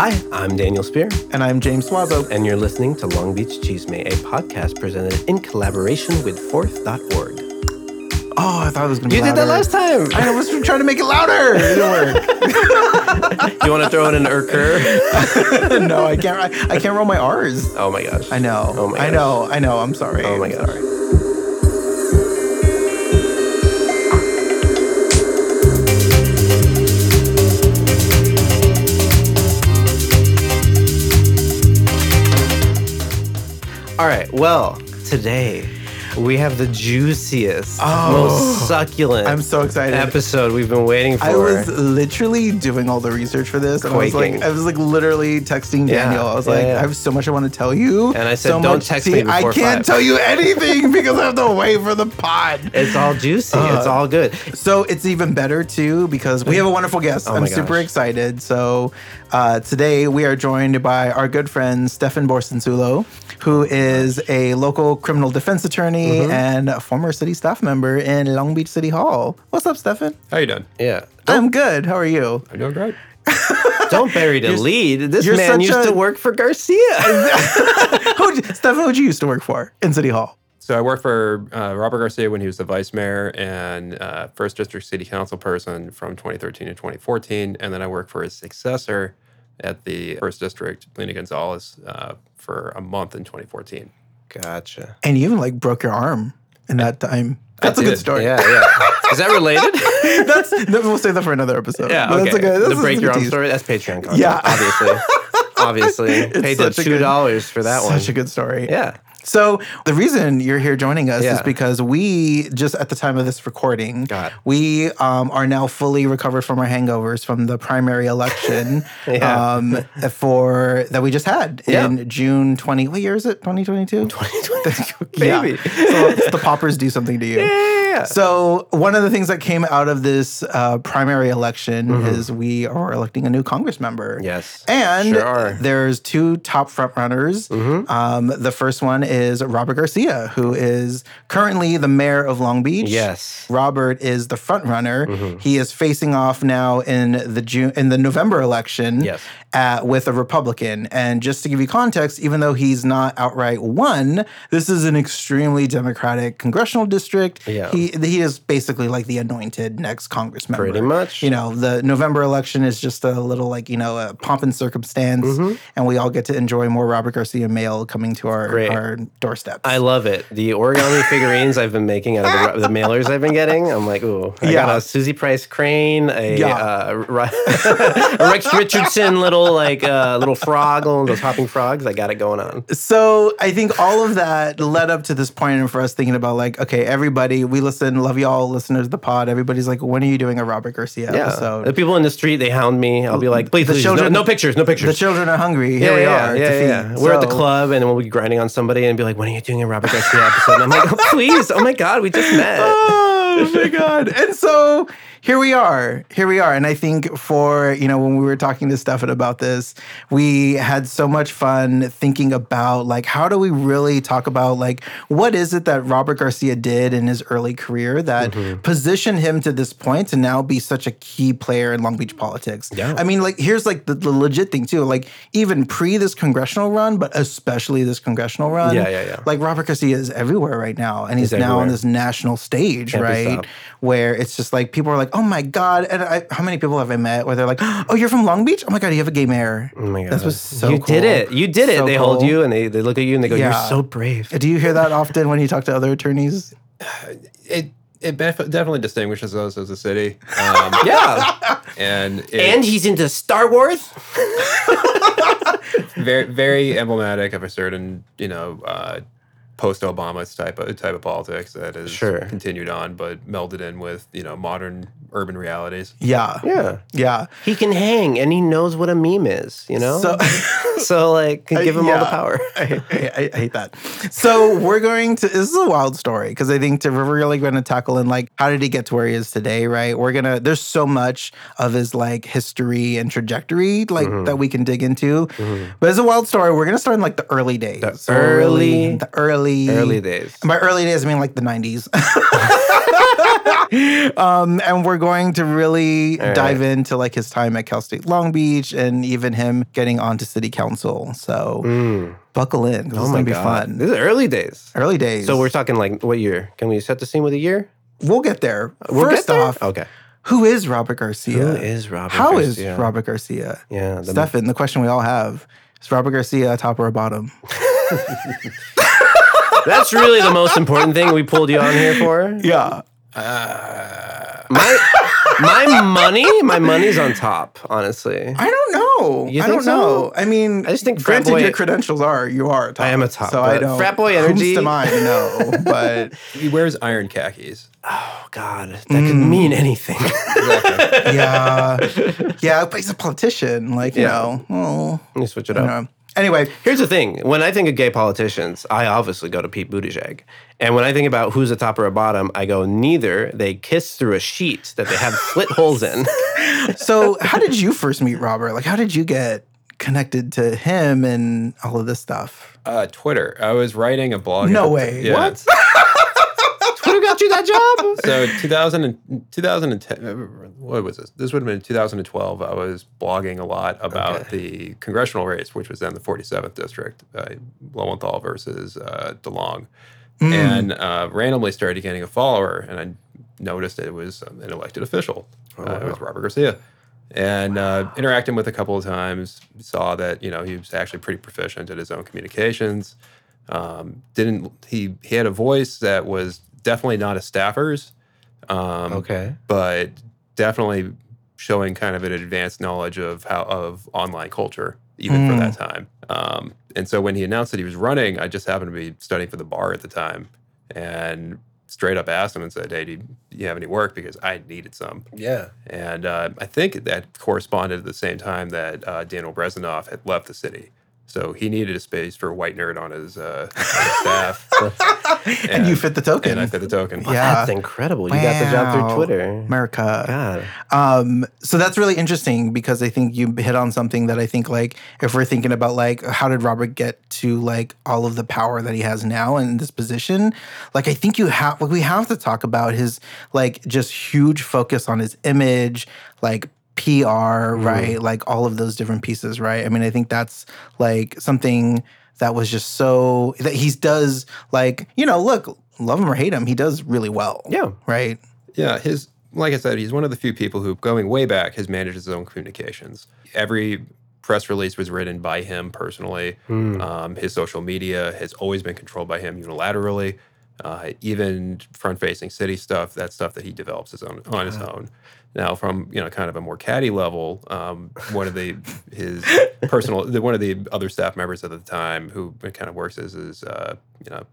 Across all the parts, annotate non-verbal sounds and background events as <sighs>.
Hi, I'm Daniel Spear, And I'm James Suazo. and you're listening to Long Beach Chisme, a podcast presented in collaboration with Fourth.org. Oh, I thought it was going to be You did that last time. I was trying to make it louder. It didn't work. you want to throw in an urker? <laughs> no, I can't. I, I can't roll my R's. Oh my gosh. I know. Oh my I know. I know. I'm sorry. Oh my I'm gosh. sorry. All right. Well, today we have the juiciest, Oh. most succulent I'm so excited. episode we've been waiting for. I was literally doing all the research for this, and I was like, I was like literally texting Yeah, Daniel. I was yeah, like, yeah. I have so much I want to tell you. And I said, so "Don't much- text See, me I can't five." tell you anything <laughs> because I have to wait for the pod. It's all juicy. it's Uh, all good. So it's even better too because we have a wonderful guest. Oh I'm my super excited. So uh, today we are joined by our good friend Stefan Borst-Censullo, who is a local criminal defense attorney Mm-hmm. and a former city staff member in Long Beach City Hall. What's up, Stefan? How you doing? Yeah. I'm good. How are you? I'm doing great. <laughs> Don't bury the lead. This man used a- to work for Garcia. <laughs> Who'd you, Stefan, who'd you used to work for in City Hall? So I worked for uh, Robert Garcia when he was the vice mayor and uh, first district city council person from 2013 to 2014, and then I worked for his successor at the first district, Lena Gonzalez, uh, for a month in 2014. Gotcha. And you even like broke your arm in that time. That's a good story. Yeah, yeah. <laughs> Is that related? That's we'll save that for another episode. Yeah, okay. that's a good, that's the break your arm story. That's Patreon content. Yeah. obviously, <laughs> obviously. It's Paid the two dollars for that one. Such a good story. Yeah. So the reason you're here joining us is because we just at the time of this recording, we um, are now fully recovered from our hangovers from the primary election <laughs> Yeah. um, for that we just had Yeah. in June 20. What year is it? 2022. <laughs> yeah. Baby. So the poppers do something to you. <laughs> Yeah. So one of the things that came out of this uh, primary election is we are electing a new Congress member. Mm-hmm. Yes. And Sure. Mm-hmm. there's two top frontrunners. Um, the first one is Robert Garcia, who is currently the mayor of Long Beach. Yes. Robert is the front runner. Mm-hmm. He is facing off now in the June in the November election Yes. At, with a Republican. And just to give you context, even though he's not outright won, this is an extremely Democratic congressional district. Yeah. He he is basically like the anointed next Congress member. Pretty much. You know, the November election is just a little like, you know, a pomp and circumstance. And we all get to enjoy more Robert Garcia mail coming to our, Great. our doorsteps. I love it. The origami <laughs> figurines I've been making out of the, the mailers I've been getting. I'm like, ooh, I Yeah. got a Suzie Price crane, a, Yeah. uh, <laughs> a Rex Richardson little like uh, little frog, one those hopping frogs. I got it going on. So I think all of that led up to this point and for us thinking about like, okay, everybody, we listen, love y'all listeners of the pod. Everybody's like, when are you doing a Robert Garcia Yeah. episode? The people in the street they hound me. I'll be like, please, The please, children- no, no pictures, no pictures. the children are hungry. yeah, Here we yeah, are. yeah, yeah. feed. We're at the club and we'll be grinding on somebody and be like, when are you doing a Robert Garcia episode? And I'm like, oh, please, oh my god, we just met. <laughs> oh my god and so here we are here we are. And i think for you know when we were talking to stefan about this we had so much fun thinking about like how do we really talk about like what is it that robert garcia did in his early career that Mm-hmm. positioned him to this point to now be such a key player in long beach politics? Yeah. i mean like here's like the, the legit thing too. Like even pre this congressional run but especially this congressional run Yeah, yeah, yeah. like robert garcia is everywhere right now. And he's, He's now on this national stage right? where it's just like people are like, "Oh my god!" And I, how many people have I met where they're like, "Oh, you're from Long Beach? Oh my god, you have a gay mayor." Oh my god, This was so you did it. You did it. So they hold you and they, they look at you and they go, Yeah. "You're so brave." Do you hear that often when you talk to other attorneys? <sighs> It it bef- definitely distinguishes us as a city, um, <laughs> Yeah. and it, and he's into Star Wars. <laughs> very very emblematic of a certain you know uh, post Obama type of type of politics that is Sure. continued on, but melded in with you know modern urban realities. Yeah, Yeah. yeah. He can hang and he knows what a meme is, you know? So. <laughs> So, like, can give him all the power. I, I, I hate that. So we're going to. This is a wild story because I think to, we're really going to tackle in like how did he get to where he is today, right? We're gonna. There's so much of his like history and trajectory like Mm-hmm. that we can dig into. But it's a wild story. We're gonna start in like the early days. The So really- early- the early, Early days. And by early days, I mean like the 90s. <laughs> <laughs> um, and we're going to really All dive into like his time at Cal State Long Beach and even him getting onto city council. So Mm. buckle in 'cause Oh it's my gonna be fun. This is early days. Early days. So we're talking like what year? Can we set the scene with a year? we'll get there. We'll First get there? off, okay. who is Robert Garcia? Who is Robert? How is Garcia? Robert Garcia? Yeah, the, Stefan, the question we all have is Robert Garcia a top or a bottom? <laughs> that's really the most important thing we pulled you on here for. <laughs> Yeah. Uh, my my money, my money's on top. Honestly, I don't know. You I think don't so? know. I mean, I just think frat granted boy- your credentials are you are a top. I am a top, So I but don't. frat boy whom's energy- to mine, no. <laughs> But He wears iron khakis. oh god, that could mm. mean anything. <laughs> Yeah, <laughs> yeah. But he's a politician. Like you Yeah. know. Oh, Let me switch it you up. know. Anyway, Here's the thing: when I think of gay politicians, I obviously go to Pete Buttigieg, and when I think about who's a top or a bottom, I go neither. They kiss through a sheet that they have slit holes in. <laughs> so how did you first meet Robert? Like, how did you get connected to him and all of this stuff? Uh, Twitter. I was writing a blog. No at the- way. Yeah. What? <laughs> Got you that job? <laughs> So 2000 and, 2010, uh, what was this? This would have been 2012. I was blogging a lot about the congressional race, which was then the 47th district, uh, Lowenthal versus uh, DeLong, and uh, randomly started getting a follower, and I noticed it was an elected official. Uh, it was Robert Garcia. And uh, interacting with a couple of times, saw that you know he was actually pretty proficient at his own communications. Um, didn't he? He had a voice that was definitely not a staffer's, um, Okay. but definitely showing kind of an advanced knowledge of how of online culture even for that time. Um, and so when he announced that he was running, I just happened to be studying for the bar at the time, and straight up asked him and said, "Hey, do you, do you have any work?" Because I needed some. Yeah. And uh, I think that corresponded at the same time that uh, Daniel Brezenoff had left the city. So he needed a space for a white nerd on his, uh, on his <laughs> staff. And, you fit the token. And I fit the token. Yeah. That's incredible. You got the job through Twitter. America. God. Um, so that's really interesting because I think you hit on something that I think like if we're thinking about like how did Robert get to like all of the power that he has now in this position, like I think you have like we have to talk about his like just huge focus on his image, like PR, right? Like all of those different pieces, right? I mean, I think that's like something that was just so that he does like, you know, look, love him or hate him, he does really well. Yeah. Right. Yeah, his like I said, he's one of the few people who, going way back, has managed his own communications. Every press release was written by him personally. Um, his social media has always been controlled by him unilaterally. Uh, even front-facing city stuff, that stuff that he develops his own on his own. Now, from you know, kind of a more catty level, um, one of the his <laughs> personal, the, one of the other staff members at the time who kind of works as his uh, you know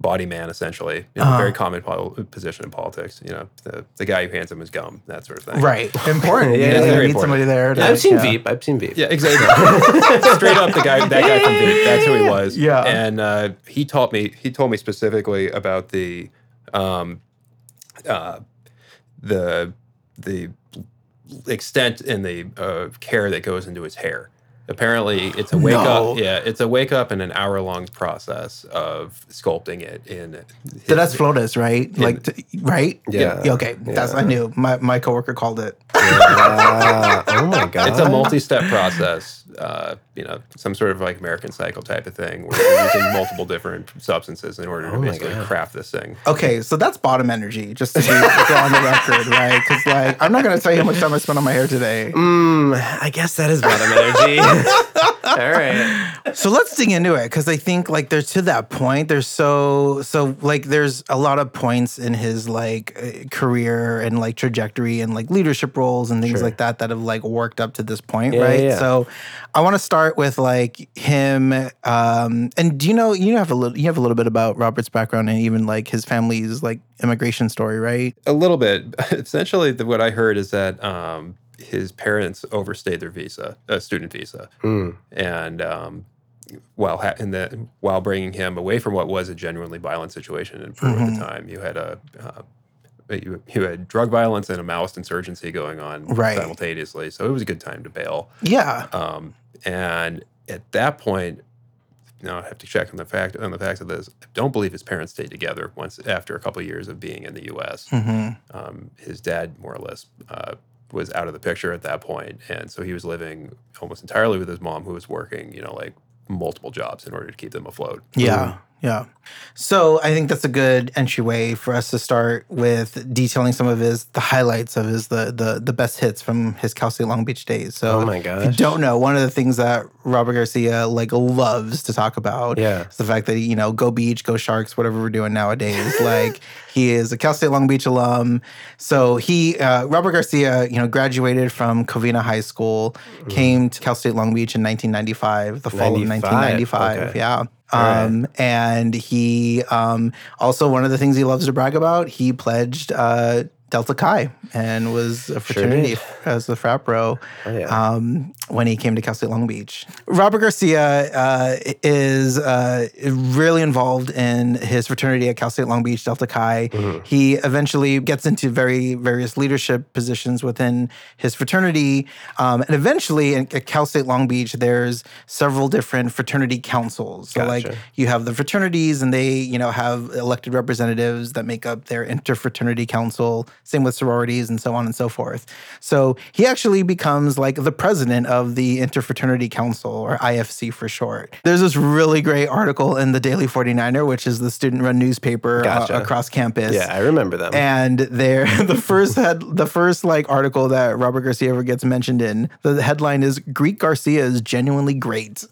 body man essentially, you know, very common pol- position in politics. You know, the, the guy who hands him his gum, that sort of thing. Right. <laughs> Important. Yeah, yeah, it's you need important. somebody there. To, I've seen yeah. Veep. I've seen Veep. Yeah, exactly. <laughs> Straight up, the guy, that guy from Veep, that's who he was. Yeah. and uh, he taught me. He told me specifically about the, um, uh, the the extent and the uh, care that goes into his hair. Apparently, it's a wake No. up. Yeah, it's a wake up and an hour long process of sculpting it in. So that's Flores, right? Like, t- right? Yeah. Okay, that's I knew. My my coworker called it. Yeah. oh my god. It's a multi-step process. Uh, you know, some sort of like American Psycho type of thing, where you're using multiple different substances in order to Oh my basically God. craft this thing. Okay, so that's bottom energy, just to be on the record, right? Because like, I'm not gonna tell you how much time I spent on my hair today. Mm, I guess that is bottom energy. <laughs> <laughs> All right. So let's dig into it because I think like there's to that point. There's so so like there's a lot of points in his like uh, career and like trajectory and like leadership roles and things Sure. like that that have like worked up to this point, Yeah, right? yeah, yeah. So I want to start with like him. Um, and do you know you have a little you have a little bit about Robert's background and even like his family's like immigration story, right? A little bit. <laughs> Essentially, the, what I heard is that um, his parents overstayed their visa, a student visa, Mm. and um, while ha- in the while bringing him away from what was a genuinely violent situation in Peru at the time, you had a uh, you, you had drug violence and a Maoist insurgency going on Right. simultaneously. So it was a good time to bail. Yeah. Um, and at that point, now I have to check on the fact on the facts of this. I don't believe his parents stayed together once after a couple of years of being in the U.S. Mm-hmm. Um, his dad, more or less, uh, was out of the picture at that point, and so he was living almost entirely with his mom, who was working, you know, like multiple jobs in order to keep them afloat. Yeah. Mm-hmm. Yeah. So I think that's a good entryway for us to start with detailing some of his the highlights of his the the the best hits from his Cal State Long Beach days. So Oh my if you don't know, one of the things that Robert Garcia like loves to talk about Yeah. is the fact that you know, go beach, go sharks, whatever we're doing nowadays. <laughs> like he is a Cal State Long Beach alum. So he uh, Robert Garcia, you know, graduated from Covina High School, Mm-hmm. came to Cal State Long Beach in 1995, the fall 95, of 1995. okay. Yeah. Right. Um, and he um, also one of the things he loves to brag about, he pledged uh, Delta Chi and was a fraternity did. as the frat bro Oh, yeah. um, when he came to Cal State Long Beach. Robert Garcia uh, is uh, really involved in his fraternity at Cal State Long Beach, Delta Chi. Mm-hmm. He eventually gets into very various leadership positions within his fraternity. Um, and eventually in, at Cal State Long Beach, there's several different fraternity councils. So like you have the fraternities and they, you know, have elected representatives that make up their interfraternity council. Same with sororities and so on and so forth. So he actually becomes like the president of the Interfraternity Council or IFC for short. There's this really great article in the Daily 49er, which is the student run newspaper uh, across campus. yeah, I remember them. And there, <laughs> the first head, the first like article that Robert Garcia ever gets mentioned in, the headline is "Greek Garcia is genuinely great."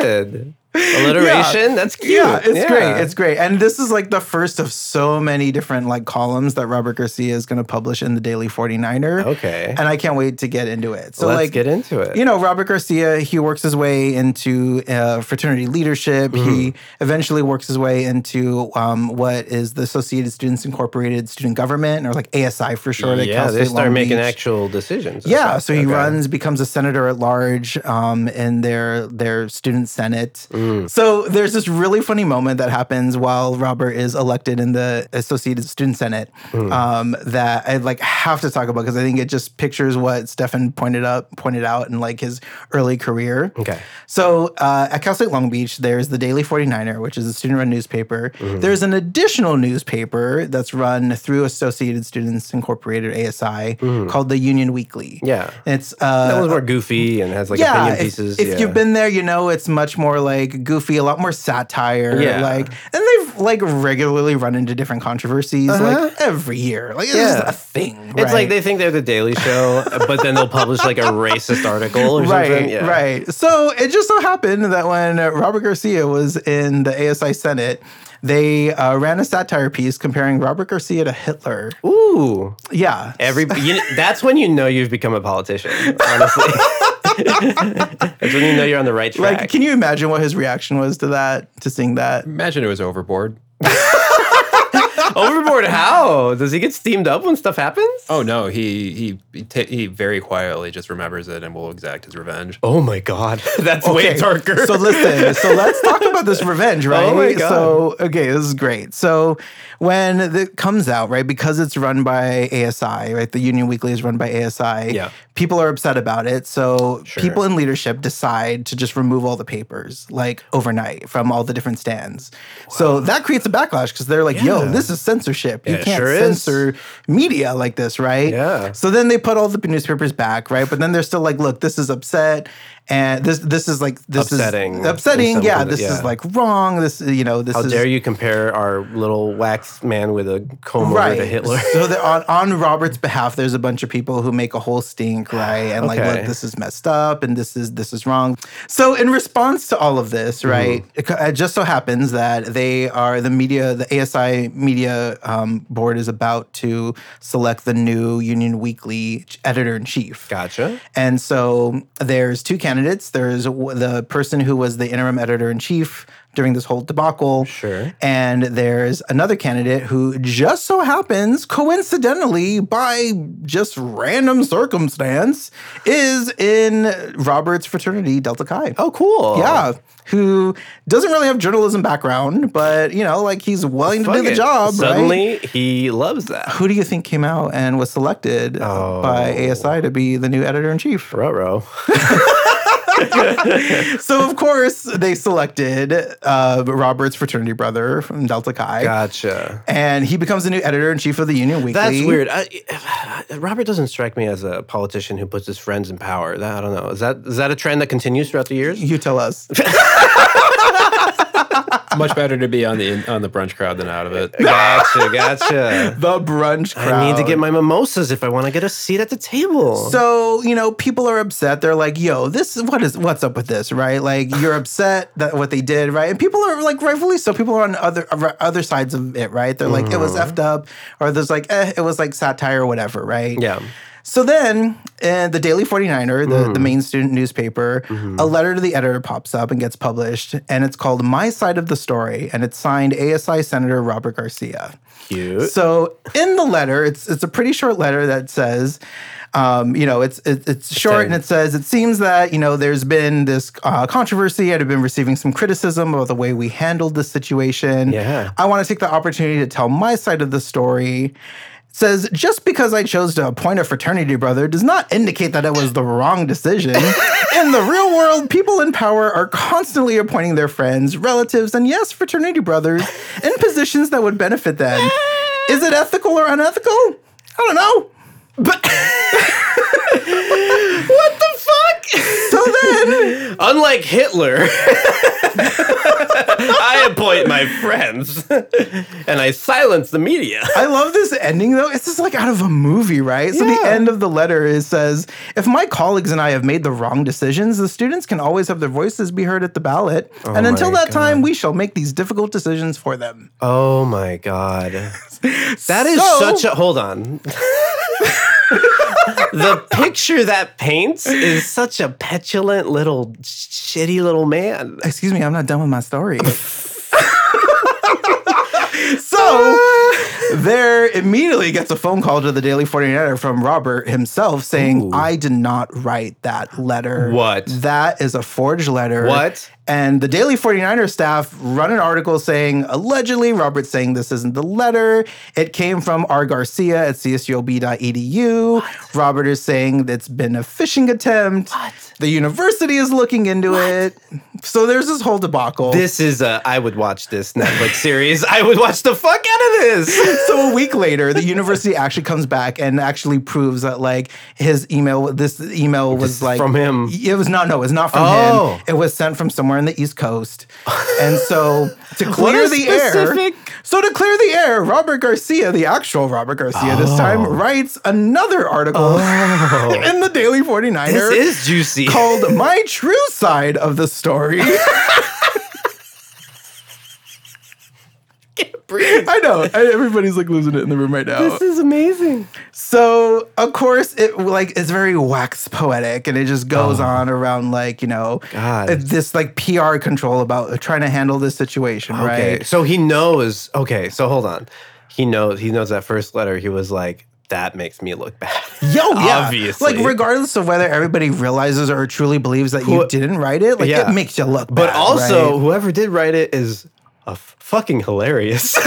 Good. <laughs> Alliteration. That's cute. Yeah, it's great. It's great. And this is like the first of so many different like columns that Robert Garcia is going to publish in the Daily 49er. Okay. And I can't wait to get into it. So Let's like get into it. you know, Robert Garcia, he works his way into uh, fraternity leadership. Mm-hmm. He eventually works his way into um, what is the Associated Students Incorporated Student Government, or like ASI for short. at yeah, they start Long making Beach. actual decisions. Yeah, so he Okay. runs, becomes a senator at large um, in their their student senate. Mm. So there's this really funny moment that happens while Robert is elected in the Associated Student Senate Mm. um, that I like have to talk about because I think it just pictures what Stefan pointed up pointed out in like his early career. Okay. So uh, at Cal State Long Beach, there's the Daily 49er, which is a student run newspaper. Mm-hmm. There's an additional newspaper that's run through Associated Students Incorporated, ASI, called the Union Weekly. Yeah. It's That uh, was more goofy and has like yeah, opinion if, pieces. if yeah. you've been there, you know it's much more like goofy, a lot more satire. Yeah. Like, and they've like regularly run into different controversies like every year. Like, it's just Uh-huh. A thing. It's right? like they think they're the Daily Show, <laughs> but then they'll publish like a racist article or right, something. Yeah. right. So it just so happened that when Robert Garcia was in the ASI Senate, they uh, ran a satire piece comparing Robert Garcia to Hitler. Ooh, Yeah. every you, <laughs> that's when you know you've become a politician. Honestly, <laughs> <laughs> that's when you know you're on the right track. like, can you imagine what his reaction was to that, to seeing that? Imagine it was overboard. <laughs> Overboard? How does he get steamed up when stuff happens? Oh no, he he he, ta- he very quietly just remembers it and will exact his revenge. Oh my god, <laughs> that's way Okay, darker. So listen, so let's talk about this revenge, oh right? Oh my God. So okay, this is great. So when it comes out, right, because it's run by ASI, right? The Union Weekly is run by ASI. Yeah. People are upset about it. So Sure. people in leadership decide to just remove all the papers like overnight from all the different stands. So that creates a backlash because they're like, yo, this is censorship. You Yeah, it can't sure is. censor media like this, right? Yeah. So then they put all the newspapers back, right? But then they're still like, look, this is upset. And this this is like this Upsetting is in upsetting. Yeah, this is like wrong. This you know this How is dare you compare our little wax man with a comb over to Hitler? so that on, <laughs> on Robert's behalf, there's a bunch of people who make a whole stink, right? And like, look, this is messed up, and this is this is wrong. So in response to all of this, right, it, co- it just so happens that they are the media, the ASI media um, board is about to select the new Union Weekly editor in chief. Gotcha. And so there's two candidates. There's the person who was the interim editor in chief during this whole debacle. Sure. And there's another candidate who just so happens, coincidentally, by just random circumstance, is in Robert's fraternity, Delta Chi. Oh, cool. Yeah, who doesn't really have journalism background, but you know, like he's willing to do Fuck the it. job. right? Suddenly, he loves that. who do you think came out and was selected Oh. by ASI to be the new editor in chief? Ruh-roh. <laughs> <laughs> so of course they selected uh, Robert's fraternity brother from Delta Chi. Gotcha. And he becomes the new editor in chief of the Union Weekly. That's weird. I, <sighs> Robert doesn't strike me as a politician who puts his friends in power. I don't know. Is that is that a trend that continues throughout the years? You tell us. <laughs> Much better to be on the on the brunch crowd than out of it. Gotcha, gotcha. the brunch crowd. I need to get my mimosas if I want to get a seat at the table. So, you know, people are upset. They're like, yo, this is what is what's up with this, right? Like you're upset that what they did, right? And people are like rightfully so. People are on other other sides of it, right? They're like, it was effed up, or there's like, eh, it was like satire or whatever, right? yeah. So then, in the Daily 49er, the, the main student newspaper, a letter to the editor pops up and gets published, and it's called My Side of the Story, and it's signed ASI Senator Robert Garcia. Cute. So in the letter, it's it's a pretty short letter that says, um, you know, it's it, it's short and it says it seems that you know there's been this uh, controversy. I've been receiving some criticism about the way we handled this situation. Yeah. I want to take the opportunity to tell my side of the story. Says just because I chose to appoint a fraternity brother does not indicate that it was the wrong decision. <laughs> in the real world, people in power are constantly appointing their friends, relatives, and yes, fraternity brothers in positions that would benefit them. Is it ethical or unethical? I don't know. But <laughs> fuck? so then, Unlike Hitler, <laughs> I appoint my friends and I silence the media. I love this ending though. It's just like out of a movie, right? So the end of the letter is says, if my colleagues and I have made the wrong decisions, the students can always have their voices be heard at the ballot. Oh and until Oh that time, we shall make these difficult decisions for them. Oh my god. <laughs> That is So- such a hold on. <laughs> the picture that paints is such a petulant little shitty little man. Excuse me, I'm not done with my story. <laughs> <laughs> so there immediately gets a phone call to the Daily 49er from Robert himself saying, Ooh. I did not write that letter. What? That is a forged letter. What? And the Daily 49er staff run an article saying, allegedly, Robert's saying this isn't the letter. It came from R. Garcia at csub.edu. Robert is saying that's been a phishing attempt. What? The university is looking into it. So there's this whole debacle. This is a I would watch this Netflix series. I would watch the fuck out of this. <laughs> so a week later, the university actually comes back and actually proves that like his email, this email was is like from him. It was not. No, it was not from Oh. him. It was sent from somewhere in the East Coast. And so to <laughs> What clear the air, so to clear the air, Robert Garcia, the actual Robert Garcia, this time oh. writes another article oh. <laughs> in the Daily 49er Oh. This is juicy. called "My True Side of the Story." <laughs> Breathe. I know. I- Everybody's like losing it in the room right now. This is amazing. So of course it like it's very wax poetic and it just goes oh. on around like you know Oh. God. this like PR control about trying to handle this situation Okay. right. So he knows. Okay. So hold on. He knows. He knows that first letter. He was like, "That makes me look bad." Yo, yeah. Obviously. Like regardless of whether everybody realizes or truly believes that you didn't write it, like Yeah. it makes you look bad. But also, right? whoever did write it is a f- fucking hilarious. <laughs>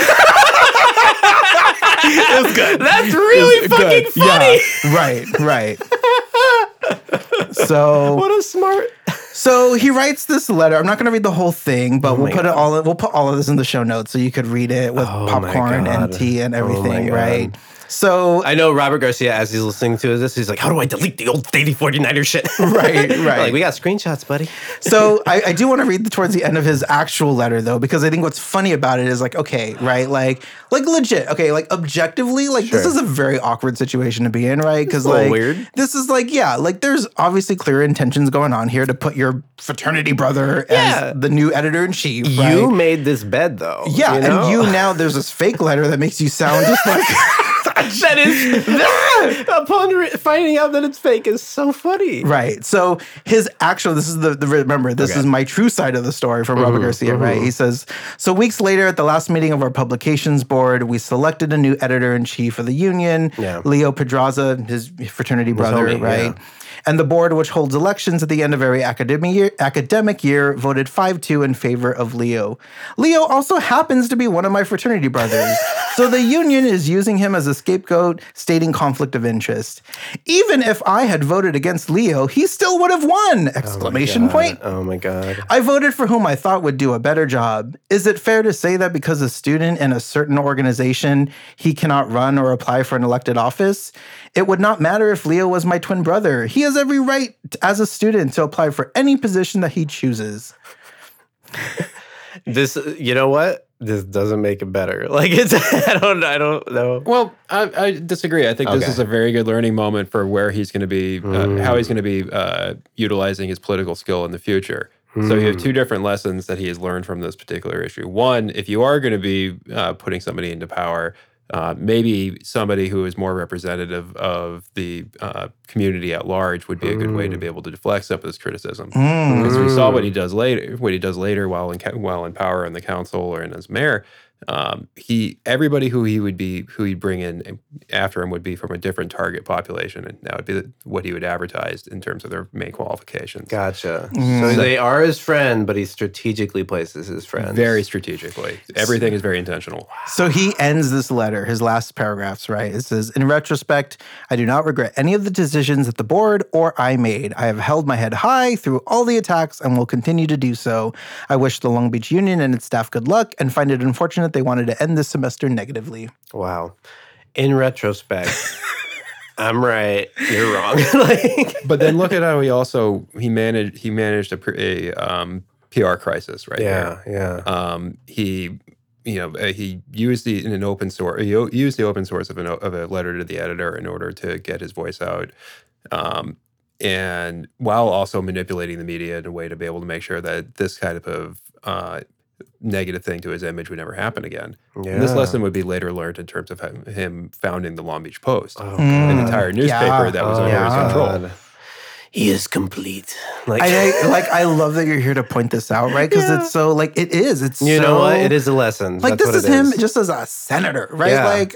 good. That's really fucking good. funny. Yeah. Right, right. <laughs> so What a smart. So he writes this letter. I'm not going to read the whole thing, but oh we'll Oh my put it all. We'll put all of this in the show notes so you could read it with Oh popcorn and tea and Oh everything, God. right? So I know Robert Garcia, as he's listening to this, he's like, How do I delete the old Daily 49er shit? <laughs> Right, <laughs> right. like, we got screenshots, buddy. so I, I do want to read the, towards the end of his actual letter though, because I think what's funny about it is like, okay, right, like, like legit, okay, like objectively, like this is a very awkward situation to be in, right? Because like, weird. this is like, yeah, like there's obviously clear intentions going on here to put your fraternity brother Yeah. as the new editor in chief. You made this bed, though. Yeah, you know? and you now there's this fake letter that makes you sound just like <laughs> that is <laughs> <laughs> upon re- finding out that it's fake is so funny. right. So his actual this is the, the remember this Okay. is my true side of the story from Robert mm-hmm, Garcia. Right, mm-hmm. he says so. Weeks later, at the last meeting of our publications board, we selected a new editor in chief of the union, Yeah. Leo Pedraza, his fraternity brother. right. yeah. And the board, which holds elections at the end of every academic year, academic year voted 5 2 in favor of Leo. Leo also happens to be one of my fraternity brothers. so the union is using him as a scapegoat, stating conflict of interest. Even if I had voted against Leo, he still would have won! Oh Exclamation point. Oh my god. I voted for whom I thought would do a better job. Is it fair to say that because a student in a certain organization, he cannot run or apply for an elected office? It would not matter if Leo was my twin brother. He has every right as a student to apply for any position that he chooses. <laughs> This, you know what? This doesn't make it better. <laughs> Like it's, I don't, I don't know. Well, I, I disagree. I think this is a very good learning moment for where he's going to be, uh, how he's going to be uh, utilizing his political skill in the future. So you have two different lessons that he has learned from this particular issue. One, if you are going to be uh, putting somebody into power, uh, maybe somebody who is more representative of the uh, community at large would be a good way to be able to deflect some of this criticism. Because we saw what he does later, what he does later while in while in power in the council or in as mayor. Um, he everybody who he would be who he'd bring in after him would be from a different target population, and that would be what he would advertise in terms of their main qualifications. Gotcha. So they are his friend, but he strategically places his friends. Very strategically, everything is very intentional. So he ends this letter, his last paragraphs, right? It says, In retrospect, I do not regret any of the decisions that the board or I made. I have held my head high through all the attacks and will continue to do so. I wish the Long Beach Union and its staff good luck and find it unfortunate they wanted to end this semester negatively. Wow. In retrospect, <laughs> I'm right. You're wrong. <laughs> like, But then look at how he also he managed he managed a, pr- a um, PR crisis right yeah, there. yeah. um, he you know uh, he used the in an open source he o- used the open source of, an, of a letter to the editor in order to get his voice out um, and while also manipulating the media in a way to be able to make sure that this kind of uh, negative thing to his image would never happen again and this lesson would be later learned in terms of him- him founding the long beach post Oh, an entire newspaper Yeah. that was Oh, under his control He is complete. Like, I, I <laughs> like. I love that you're here to point this out, right? Because Yeah. it's so like it is. It's you so, know what? It is a lesson. like That's this what is it him just as a senator, right? Yeah. Like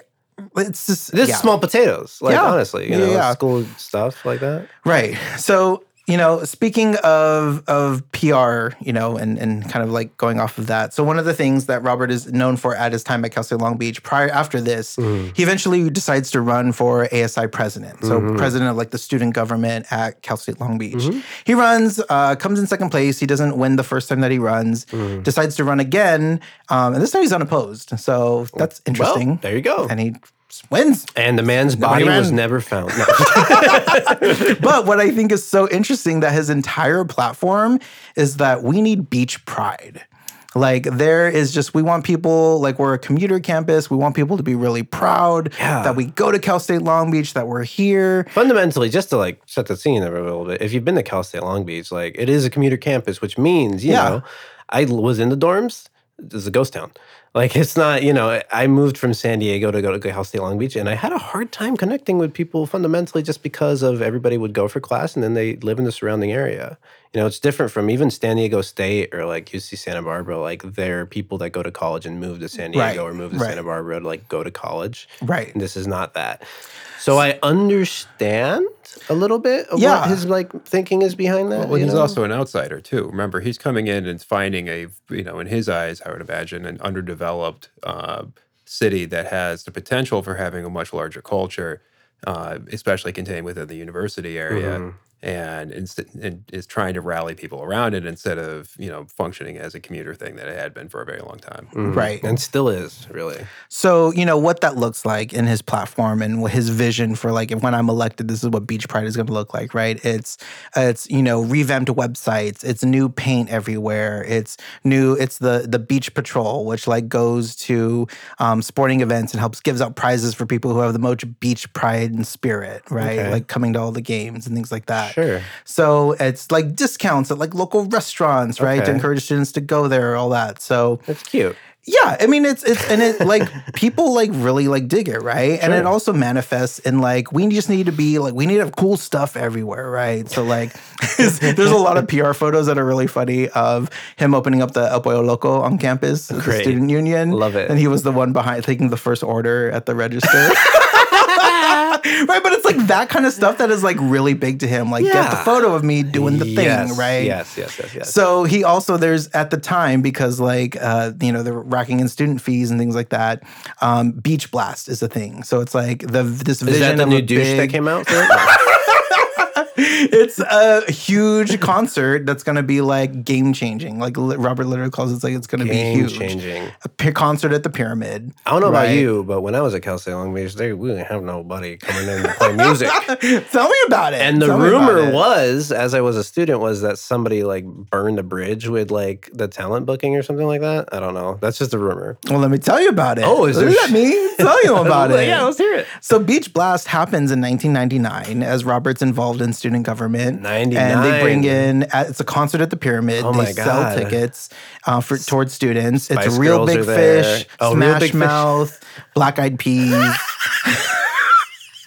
it's just This yeah. is small potatoes. Like Yeah. honestly, you know, Yeah, yeah. school stuff like that. Right. So, you know, speaking of of PR, you know, and and kind of like going off of that. So one of the things that Robert is known for at his time at Cal State Long Beach, prior after this, Mm-hmm. he eventually decides to run for ASI president. So president of like the student government at Cal State Long Beach. Mm-hmm. He runs, uh, comes in second place. He doesn't win the first time that he runs. Mm-hmm. Decides to run again, um, and this time he's unopposed. So that's interesting. Well, there you go. and he wins. And the man's Nobody body was never found. No. <laughs> but what I think is so interesting that his entire platform is that we need beach pride. Like there is just we want people like we're a commuter campus. We want people to be really proud Yeah. that we go to Cal State Long Beach, that we're here. Fundamentally, just to like set the scene a little bit, if you've been to Cal State Long Beach, like it is a commuter campus, which means, you Yeah. know, I was in the dorms. It's a ghost town. Like it's not, you know, I moved from San Diego to go to Cal State Long Beach, and I had a hard time connecting with people fundamentally just because of everybody would go for class and then they live in the surrounding area. You know, it's different from even San Diego State or like UC Santa Barbara. Like there are people that go to college and move to San Diego Right, or move to right. Santa Barbara to like go to college. Right. And this is not that. So I understand a little bit of Yeah. what his like thinking is behind that. Well, he's know? also an outsider too. Remember, he's coming in and finding a, you know, in his eyes, I would imagine, an underdeveloped uh, city that has the potential for having a much larger culture, uh, especially contained within the university area, Mm-hmm. And, inst- and is trying to rally people around it instead of, you know, functioning as a commuter thing that it had been for a very long time. Mhm. Right. and still is really. So, you know, what that looks like in his platform and his vision for like if when I'm elected, this is what Beach Pride is going to look like, right? It's it's, you know, revamped websites, it's new paint everywhere. It's new it's the the Beach Patrol, which like goes to um, sporting events and helps gives out prizes for people who have the most beach pride and spirit, right? Okay. Like coming to all the games and things like that. Sure. So, it's like discounts at like local restaurants, right? To encourage students to go there, all that. So, That's cute. yeah, I mean it's it's and it like <laughs> people like really like dig it, right? And it also manifests in like we just need to be like we need to have cool stuff everywhere, right? So like <laughs> <laughs> there's a lot of PR photos that are really funny of him opening up the El Pollo Loco on campus, at the student union. Love it. And he was the one behind taking the first order at the register. <laughs> right, but it's like that kind of stuff that is like really big to him. Like, get the photo of me doing the thing, yes, right? Yes, yes, yes, yes. So he also there's at the time because like uh you know they're racking in student fees and things like that. Um, Beach Blast is a thing. So it's like the this vision is that the new douche that came out? <laughs> It's a huge concert that's going to be like game changing. Like Robert literally calls it it's like it's going to be huge. changing. A p- concert at the Pyramid. I don't know about you, but when I was at Cal State Long Beach, they we didn't have nobody coming in to play music. <laughs> Tell me about it. And the Tell rumor was, as I was a student, was that somebody like burned a bridge with like the talent booking or something like that. I don't know. That's just a rumor. Well, let me tell you about it. Oh, is Let me tell you <laughs> about it. yeah, let's hear it. So Beach Blast happens in 1999 as Robert's involved in student government. 99. And they bring in, it's a concert at the Pyramid. Oh they sell God. tickets uh, for towards students. Spice it's Reel Big. Fish, Oh, Reel Smash Big Fish. Mouth, Black Eyed Peas. <laughs>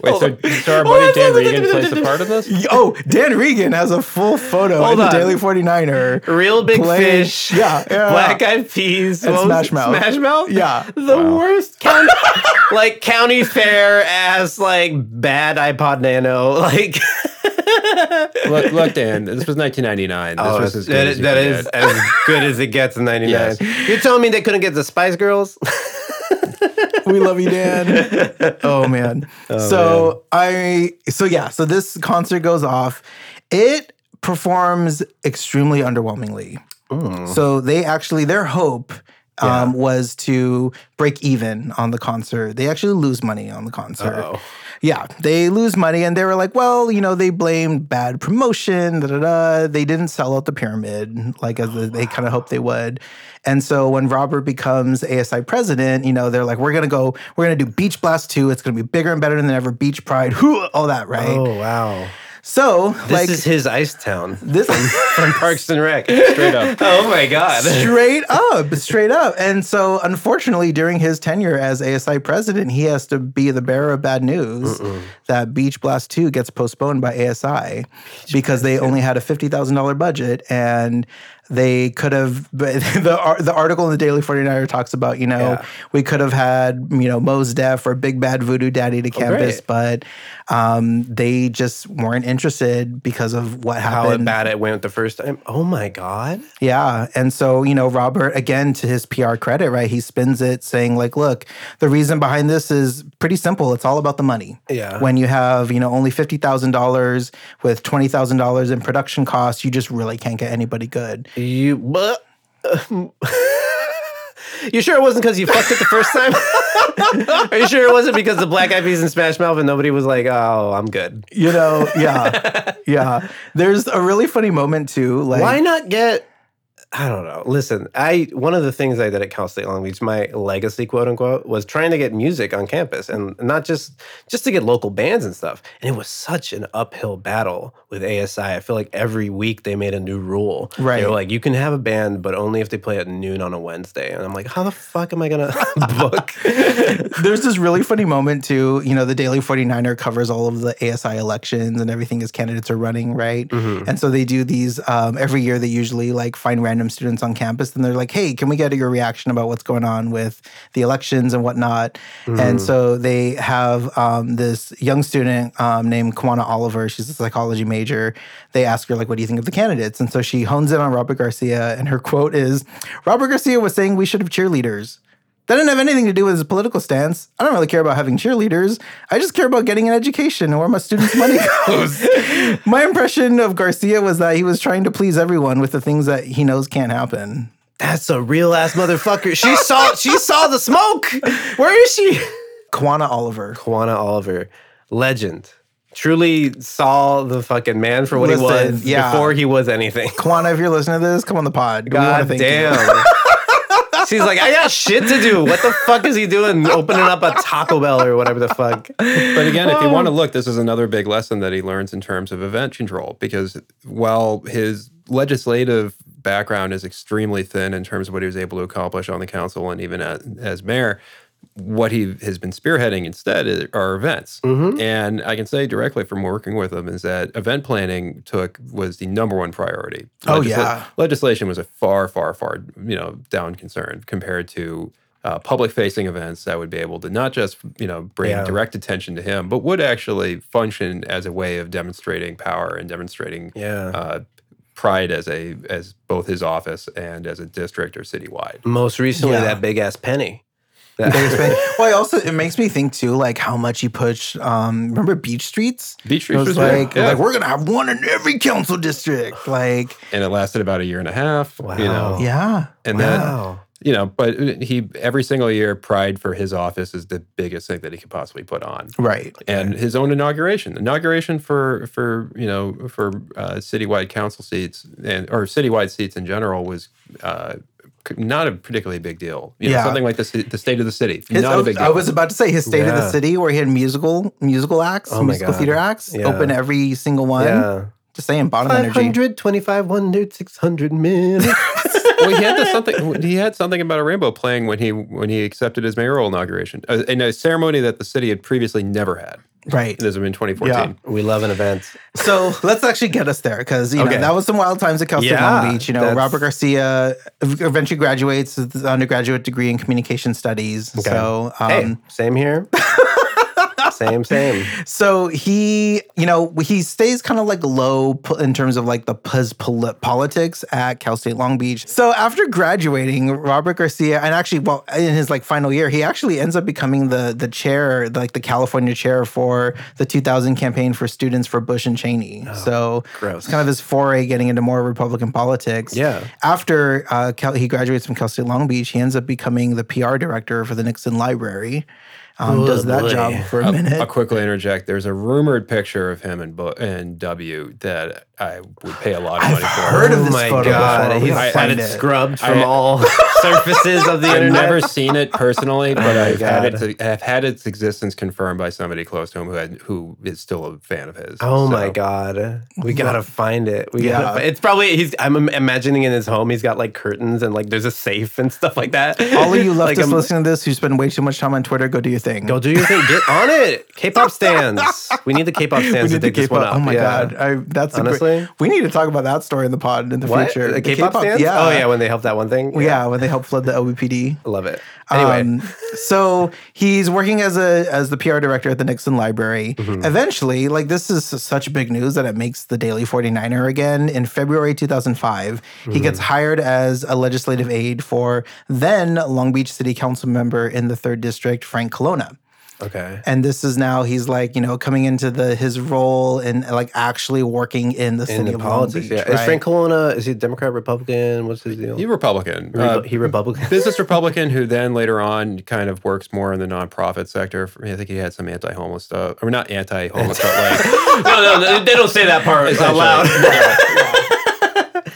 Wait, so, so our oh, buddy Dan Regan plays a part of this? oh, Dan Regan has a full photo Hold in the on. Daily 49er. Reel big Playing- fish. Yeah, <laughs> yeah. Black eyed peas. And Smash? Mouth. Smash Mouth? Yeah. The worst county <laughs> like county fair ass like bad iPod nano. <laughs> Like look, look, Dan, this was 1999. This Oh, was as good that as that is as good as it gets in 99. Yes. You're telling me they couldn't get the Spice Girls? We love you, Dan. <laughs> oh man. Oh, so I so yeah, so this concert goes off. It performs extremely underwhelmingly. Mm. So they actually their hope um, was to break even on the concert. They actually lose money on the concert. Uh-oh. Yeah, they lose money, and they were like, well, you know, they blamed bad promotion. Da da da. They didn't sell out the pyramid like as they kind of hoped they would. And so when Robert becomes ASI president, you know, they're like, we're gonna go, we're gonna do Beach Blast two. It's gonna be bigger and better than ever. Beach Pride, <laughs> all that, right? Oh wow. So This like is his Ice Town this. <laughs> from Parks and Rec. Straight up. <laughs> Oh my god. straight up, straight up. And so, unfortunately, during his tenure as ASI president, he has to be the bearer of bad news that Beach Blast 2 gets postponed by ASI because they only had a $50,000 budget and they could have <laughs> but the the article in the Daily 49er talks about, you know, Yeah. we could have had, you know, Mos Def or Big Bad Voodoo Daddy to campus, great. but um, they just weren't interested because of what How happened. bad it went the first time. Oh my god. Yeah. And so, you know, Robert, again, to his PR credit, right, he spins it saying, like, look, the reason behind this is pretty simple. It's all about the money. Yeah. When you have, you know, only $50,000 with $20,000 in production costs, you just really can't get anybody good. You but <laughs> You sure it wasn't because you fucked it the first time? <laughs> Are you sure it wasn't because the Black Eyed Peas and Smash Mouth and nobody was like, "Oh, I'm good." You know, yeah. yeah. There's a really funny moment, too. Like, Why not get? I don't know. Listen, I one of the things I did at Cal State Long Beach, my legacy, quote unquote, was trying to get music on campus, and not just just to get local bands and stuff. And it was such an uphill battle with ASI. I feel like every week they made a new rule. Right. They were like, you can have a band, but only if they play at noon on a Wednesday. And I'm like, how the fuck am I gonna <laughs> book? <laughs> There's this really funny moment too. You know, the Daily 49er covers all of the ASI elections and everything as candidates are running, right? And so they do these um, every year. They usually like find random students on campus and they're like, "Hey, can we get your reaction about what's going on with the elections and whatnot?" And so they have um, this young student um, named Kwana Oliver. She's a psychology major. They ask her like, "What do you think of the candidates?" And so she hones in on Robert Garcia, and her quote is, "Robert Garcia was saying we should have cheerleaders." That didn't have anything to do with his political stance. I don't really care about having cheerleaders. I just care about getting an education and where my students' money <laughs> goes. my impression of Garcia was that he was trying to please everyone with the things that he knows can't happen. That's a real ass motherfucker. She saw she saw the smoke. Where is she? Kwana Oliver. Kwana Oliver, legend. Truly saw the fucking man for what he was yeah. before he was anything. Kwana, if you're listening to this, come on the pod. We wanna God thank you. damn. <laughs> She's like, I got shit to do. What the fuck is he doing? Opening up a Taco Bell or whatever the fuck. But again, if you um, want to look, this is another big lesson that he learns in terms of event control because while his legislative background is extremely thin in terms of what he was able to accomplish on the council and even as, as mayor, what he has been spearheading instead are events. And I can say directly from working with him is that event planning took was the number one priority. Oh, yeah. legislation was a far, far, far you know down concern compared to uh, public-facing events that would be able to not just you know bring Yeah. direct attention to him, but would actually function as a way of demonstrating power and demonstrating Yeah. uh, pride as a as both his office and as a district or citywide. Most recently, Yeah. that big ass penny. Biggest thing. <laughs> well, I also it makes me think too, like how much he pushed. Um, remember Beach Streets? Beach It was was like, yeah. like we're gonna have one in every council district. Like, and it lasted about a year and a half. You know, Wow. yeah, and then Wow. you know, but he every single year, pride for his office is the biggest thing that he could possibly put on. right. and his own inauguration. Inauguration for for you know for uh, citywide council seats and or citywide seats in general was uh, c- not a particularly big deal. You know, Yeah. something like the the state of the city, His, not a big deal. I was about to say his State of the City, where he had musical musical acts, Oh musical theater acts, Yeah. open every single one. Yeah. Just saying, bottom energy. 500, 2500, 600 minutes. <laughs> well, he had this something. He had something about a rainbow playing when he when he accepted his mayoral inauguration, uh, in a ceremony that the city had previously never had. Right. This was in 2014. we love an event. So let's actually get us there because you know that was some wild times at Cal State Yeah, Long Beach. You know, that's- Robert Garcia eventually graduates with his undergraduate degree in communication studies. So, um, hey, same here. Same, same. so he, you know, he stays kind of like low in terms of like the politics at Cal State Long Beach. So after graduating, Robert Garcia, and actually, well, in his like final year, he actually ends up becoming the the chair, like the California chair for the 2000 campaign for students for Bush and Cheney. so gross. it's kind of his foray getting into more Republican politics. Yeah. After uh, Cal- he graduates from Cal State Long Beach, he ends up becoming the PR director for the Nixon Library. Um, Oh, does that boy. job for a minute. I'll quickly interject. There's a rumored picture of him and Bu- and W that I would pay a lot of I've money for. heard of oh this my photo god, before. We he's gotta had it it. scrubbed from I- all <laughs> surfaces of the I've internet. never seen it personally, but Oh I've had it. I've had its existence confirmed by somebody close to him who had, who is still a fan of his. Oh So, my god, we gotta <laughs> find it. We Yeah. gotta. It's probably he's. I'm im- imagining in his home, he's got like curtains and like there's a safe and stuff like that. All of you like leftists a- listening to this who spend way too much time on Twitter, go do your thing. Go do your thing. Get on it. K-pop stands. <laughs> We need the K-pop stands to need to take this one up. Oh my Yeah. god, I, that's Honestly? great. We need to talk about that story in the pod in the What? future. The The K-pop, stands? Yeah. Oh yeah, when they helped that one thing. yeah, when they helped flood the OBPD. Love it. Anyway, Um, so he's working as a as the PR director at the Nixon Library. Mm-hmm. Eventually, like this is such big news that it makes the Daily 49er again. In February 2005, he gets Mm-hmm. hired as a legislative aide for then Long Beach City Council member in the 3rd District, Frank Colonna. okay. And this is now he's like, you know, coming into the his role and like actually working in the In city the of politics, Long Beach. yeah. Is? Frank Colonna? Is he a Democrat, Republican? What's his deal? He Republican. Re- Uh, he Republican. <laughs> business Republican who then later on kind of works more in the nonprofit sector. I think he had some anti-homeless stuff, or not anti-homeless, but like no, <laughs> no, no, they don't say that part out loud. <laughs>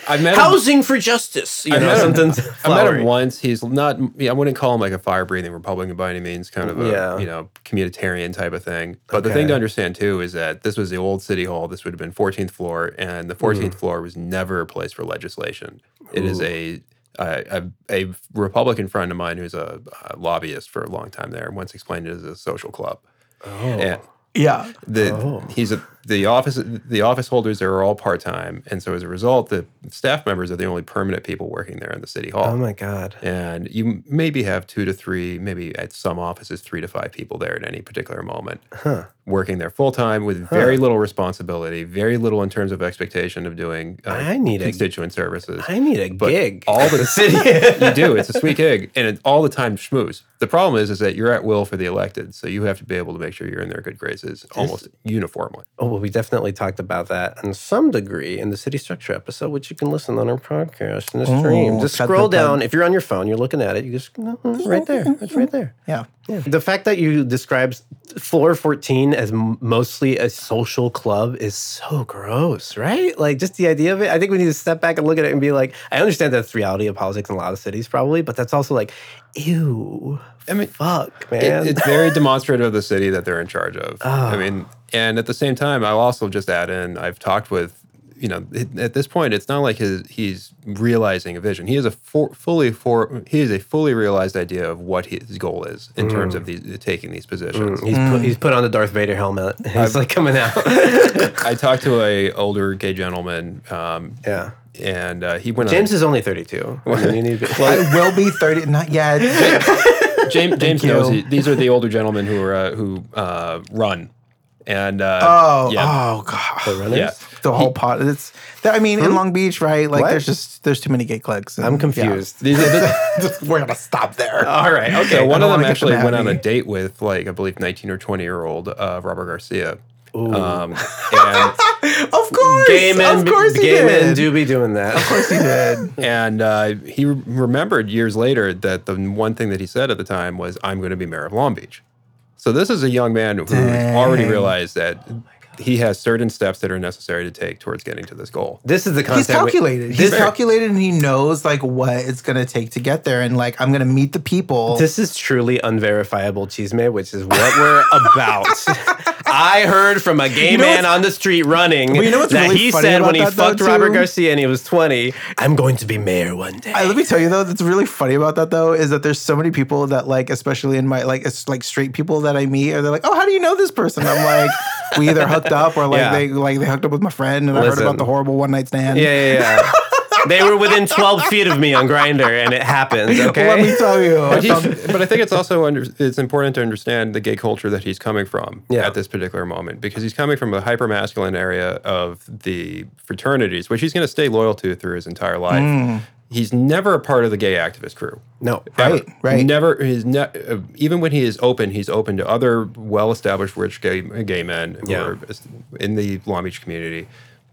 I met him. Housing for justice. You I know, met him- something. I met him once. He's not. Yeah, I wouldn't call him like a fire-breathing Republican by any means. Kind of a Yeah. you know communitarian type of thing. But the thing to understand too is that this was the old city hall. This would have been 14th floor, and the 14th mm-hmm. floor was never a place for legislation. It is a a, a, a Republican friend of mine who's a, a lobbyist for a long time there once explained it as a social club. Oh. And Yeah. the Oh. he's a the office the office holders there are all part time, and so as a result, the staff members are the only permanent people working there in the city hall. Oh my god. and you maybe have two to three, maybe at some offices three to five people there at any particular moment, Huh. working there full time with very little responsibility, very little in terms of expectation of doing uh, I need a- constituent services. I need a But gig. all the <laughs> city. you do. It's a sweet gig, and it, all the time schmooze. The problem is, is that you're at will for the elected, so you have to be able to make sure you're in their good graces almost uniformly. Oh, well, we definitely talked about that in some degree in the city structure episode, which you can listen on our podcast in the stream. Oh, just scroll down. If you're on your phone, you're looking at it. You just no, it's right there. It's right there. Yeah. Yeah. The fact that you describe floor 14 as mostly a social club is so gross, right? Like just the idea of it. I think we need to step back and look at it and be like, I understand that's the reality of politics in a lot of cities, probably, but that's also like, ew. I mean, fuck, It- man. it's very demonstrative of the city that they're in charge of. Ah. I mean, and at the same time, I'll also just add in, I've talked with, you know, at this point, it's not like his, he's realizing a vision. He has a for, fully for he has a fully realized idea of what his goal is in terms Mm. of these taking these positions. he's, put, he's put on the Darth Vader helmet. <laughs> He's like coming out. <laughs> I talked to a older gay gentleman, um, yeah. and uh, he went James is only 32. <laughs> I mean, you need to be- I will be 30, not yet. James James knows he, these are the older gentlemen who are uh, who uh, run, and uh, Oh, yeah, oh god. The runners? yeah. The whole pot. It's. I mean, in Long Beach, right? Like, What? there's just there's too many gay cliques. and- I'm confused. <laughs> These are the, We're gonna stop there. All right. Okay. so one of them actually them went on a date with like I believe 19 or 20 year old uh, Robert Garcia. Um, <laughs> and Of course, gay men, of course, he gay did. men do be doing that. Of course, he did. <laughs> and uh, he re- remembered years later that the one thing that he said at the time was, "I'm going to be mayor of Long Beach." So this is a young man who already realized that he has certain steps that are necessary to take towards getting to this goal. This is the He's concept. calculated. He's This, calculated, and he knows like what it's gonna take to get there. And like, I'm gonna meet the people. this is truly unverifiable chisme, which is what we're <laughs> about. <laughs> I heard from a gay You know man on the street running Well, you know what's that really he funny said when he that, though, fucked Robert? Garcia and he was 20, I'm going to be mayor one day. I, let me tell you though, that's really funny about that though is that there's so many people that like, especially in my like, it's like straight people that I meet, or they're like, "Oh, how do you know this person?" I'm like, we either hooked up or like Yeah. they like they hooked up with my friend, and I heard about the horrible one night stand. yeah, yeah, yeah. they were within 12 feet of me on Grindr, and it happened. <laughs> Okay. Let me tell you, But, he's- but I think it's also under, it's important to understand the gay culture that he's coming from Yeah. at this particular moment because he's coming from a hyper masculine area of the fraternities, which he's going to stay loyal to through his entire life. Mm. He's never a part of the gay activist crew. no. Ever. Right, right. Never. He's ne- uh, even when he is open, he's open to other well-established rich gay gay men who Yeah. in the Long Beach community.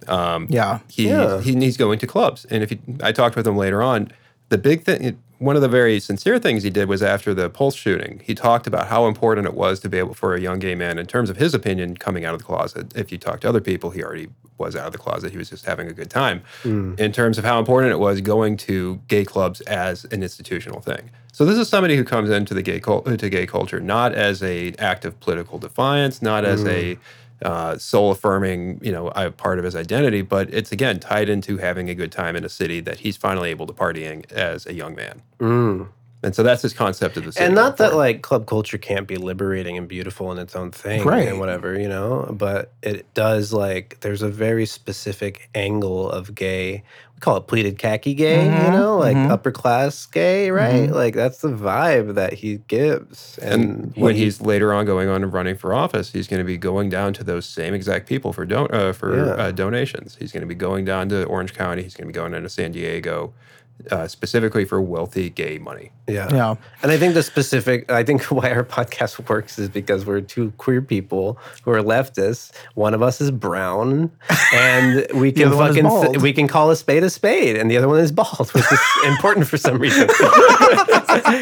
Um, yeah. he, Yeah. he he's going to clubs, and if he, I talked with him later on, the big thing, one of the very sincere things he did was after the Pulse shooting, he talked about how important it was to be able for a young gay man, in terms of his opinion, coming out of the closet. If you talk to other people, he already was out of the closet. He was just having a good time. Hmm. In terms of how important it was going to gay clubs as an institutional thing. So this is somebody who comes into the gay to gay culture not as a act of political defiance, not as a hmm. Uh, soul affirming, you know, a part of his identity, but it's again tied into having a good time in a city that he's finally able to partying as a young man. Mm. And so that's his concept of the city. And not that like club culture can't be liberating and beautiful in its own thing Right. and whatever, you know, but it does like there's a very specific angle of gay. We call it pleated khaki gay, you Mhm, know, like mhm. upper class gay, right? Mhm. Like that's the vibe that he gives. And And, when he- he's later on going on and running for office, he's going to be going down to those same exact people for don- uh, for Yeah. uh, donations. He's going to be going down to Orange County. He's going to be going down to San Diego, uh, specifically for wealthy gay money. yeah. Yeah. And I think the specific, I think <laughs> why our podcast works is because we're two queer people who are leftists. One of us is brown, and <laughs> we can other one is fucking bald. we can call a spade a spade, and the other one is bald, which is <laughs> important for some reason.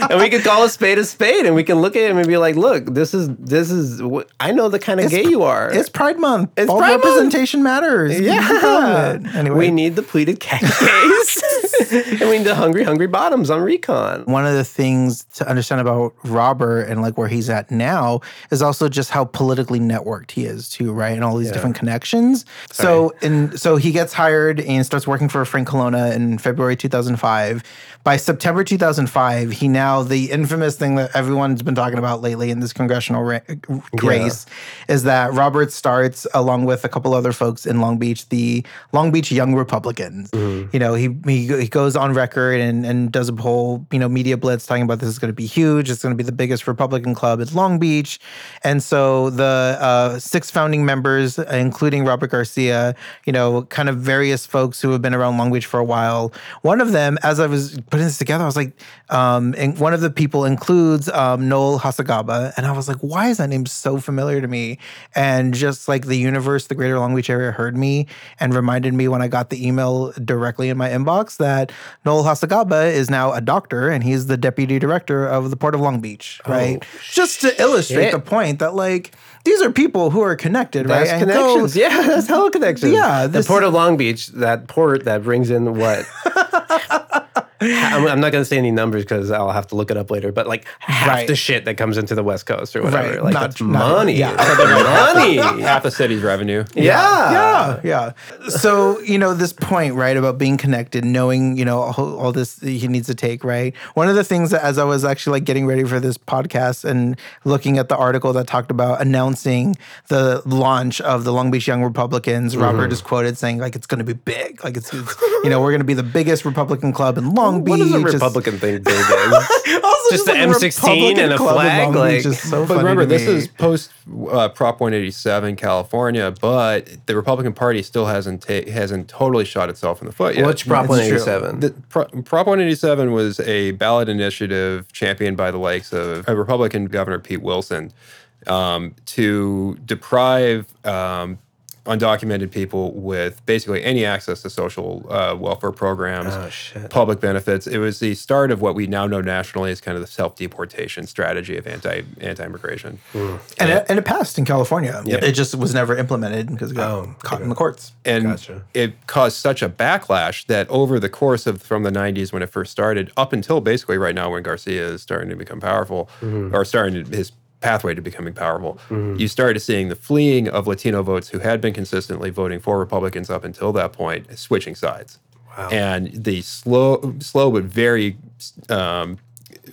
and we can call a spade a spade, and we can look at him and be like, "Look, this is this is wh- I know the kind of It's gay pr- you are. It's Pride Month. It's All Pride Month. representation matters. Be proud of yeah. Anyway, We need the pleated khaki gays, and we need the hungry hungry bottoms on recon. one of the things to understand about Robert and like where he's at now is also just how politically networked he is too, right? And all these different connections. So and so he gets hired and starts working for Frank Colonna in February 2005. By September 2005, he now the infamous thing that everyone's been talking about lately in this congressional ra- race is that Robert starts along with a couple other folks in Long Beach, the Long Beach Young Republicans. You know, he, he he goes on record and and does a whole you know media blitz talking about this is going to be huge. It's going to be the biggest Republican club in Long Beach, and so the uh, six founding members, including Robert Garcia, you know, kind of various folks who have been around Long Beach for a while. One of them, as I was putting this together, I was like, um, and one of the people includes um, Noel Hacegaba, and I was like, why is that name so familiar to me? And just like the universe, the Greater Long Beach area heard me and reminded me when I got the email directly in my inbox that Noel Hacegaba is now a doctor and he's the deputy director of the Port of Long Beach, right? just to illustrate shit. the point that like these are people who are connected, That's right? And connections. yeah, <laughs> that's hella connections. Yeah, the port of Long Beach, that port that brings in what? <laughs> I'm, I'm not going to say any numbers because I'll have to look it up later. But like half Right. the shit that comes into the West Coast or whatever, Right, like not- that's not- money. yeah. Money. <laughs> Half the city's revenue. Yeah. yeah, yeah. So you know this point, right, about being connected, knowing you know all, all this he needs to take, right. One of the things that, as I was actually like getting ready for this podcast and looking at the article that talked about announcing the launch of the Long Beach Young Republicans, Robert mm-hmm. is quoted saying like it's going to be big, like it's, it's you know we're going to be the biggest Republican club in Long Long Beach. What does a just- Republican think big <laughs> is? also, Just the like M16 and a flag, Long like- Beach so But funny remember, this is post uh, Prop 187 California, but the Republican Party still hasn't ta- hasn't totally shot itself in the foot yet. What's Prop 187? The, Pro- Prop 187 was a ballot initiative championed by the likes of a Republican Governor Pete Wilson um, to deprive um, undocumented people with basically any access to social uh, welfare programs, Oh, public benefits. It was the start of what we now know nationally as kind of the self deportation strategy of anti anti immigration. Hmm. and, it, and it passed in California. Yep. It just was never implemented because it got Oh, caught in the courts. and Gotcha. it caused such a backlash that over the course of from the 90s when it first started up until basically right now when garcia is starting to become powerful Mm-hmm. or starting to, his pathway to becoming powerful you started seeing the fleeing of latino votes who had been consistently voting for republicans up until that point switching sides Wow. and the slow slow but very um,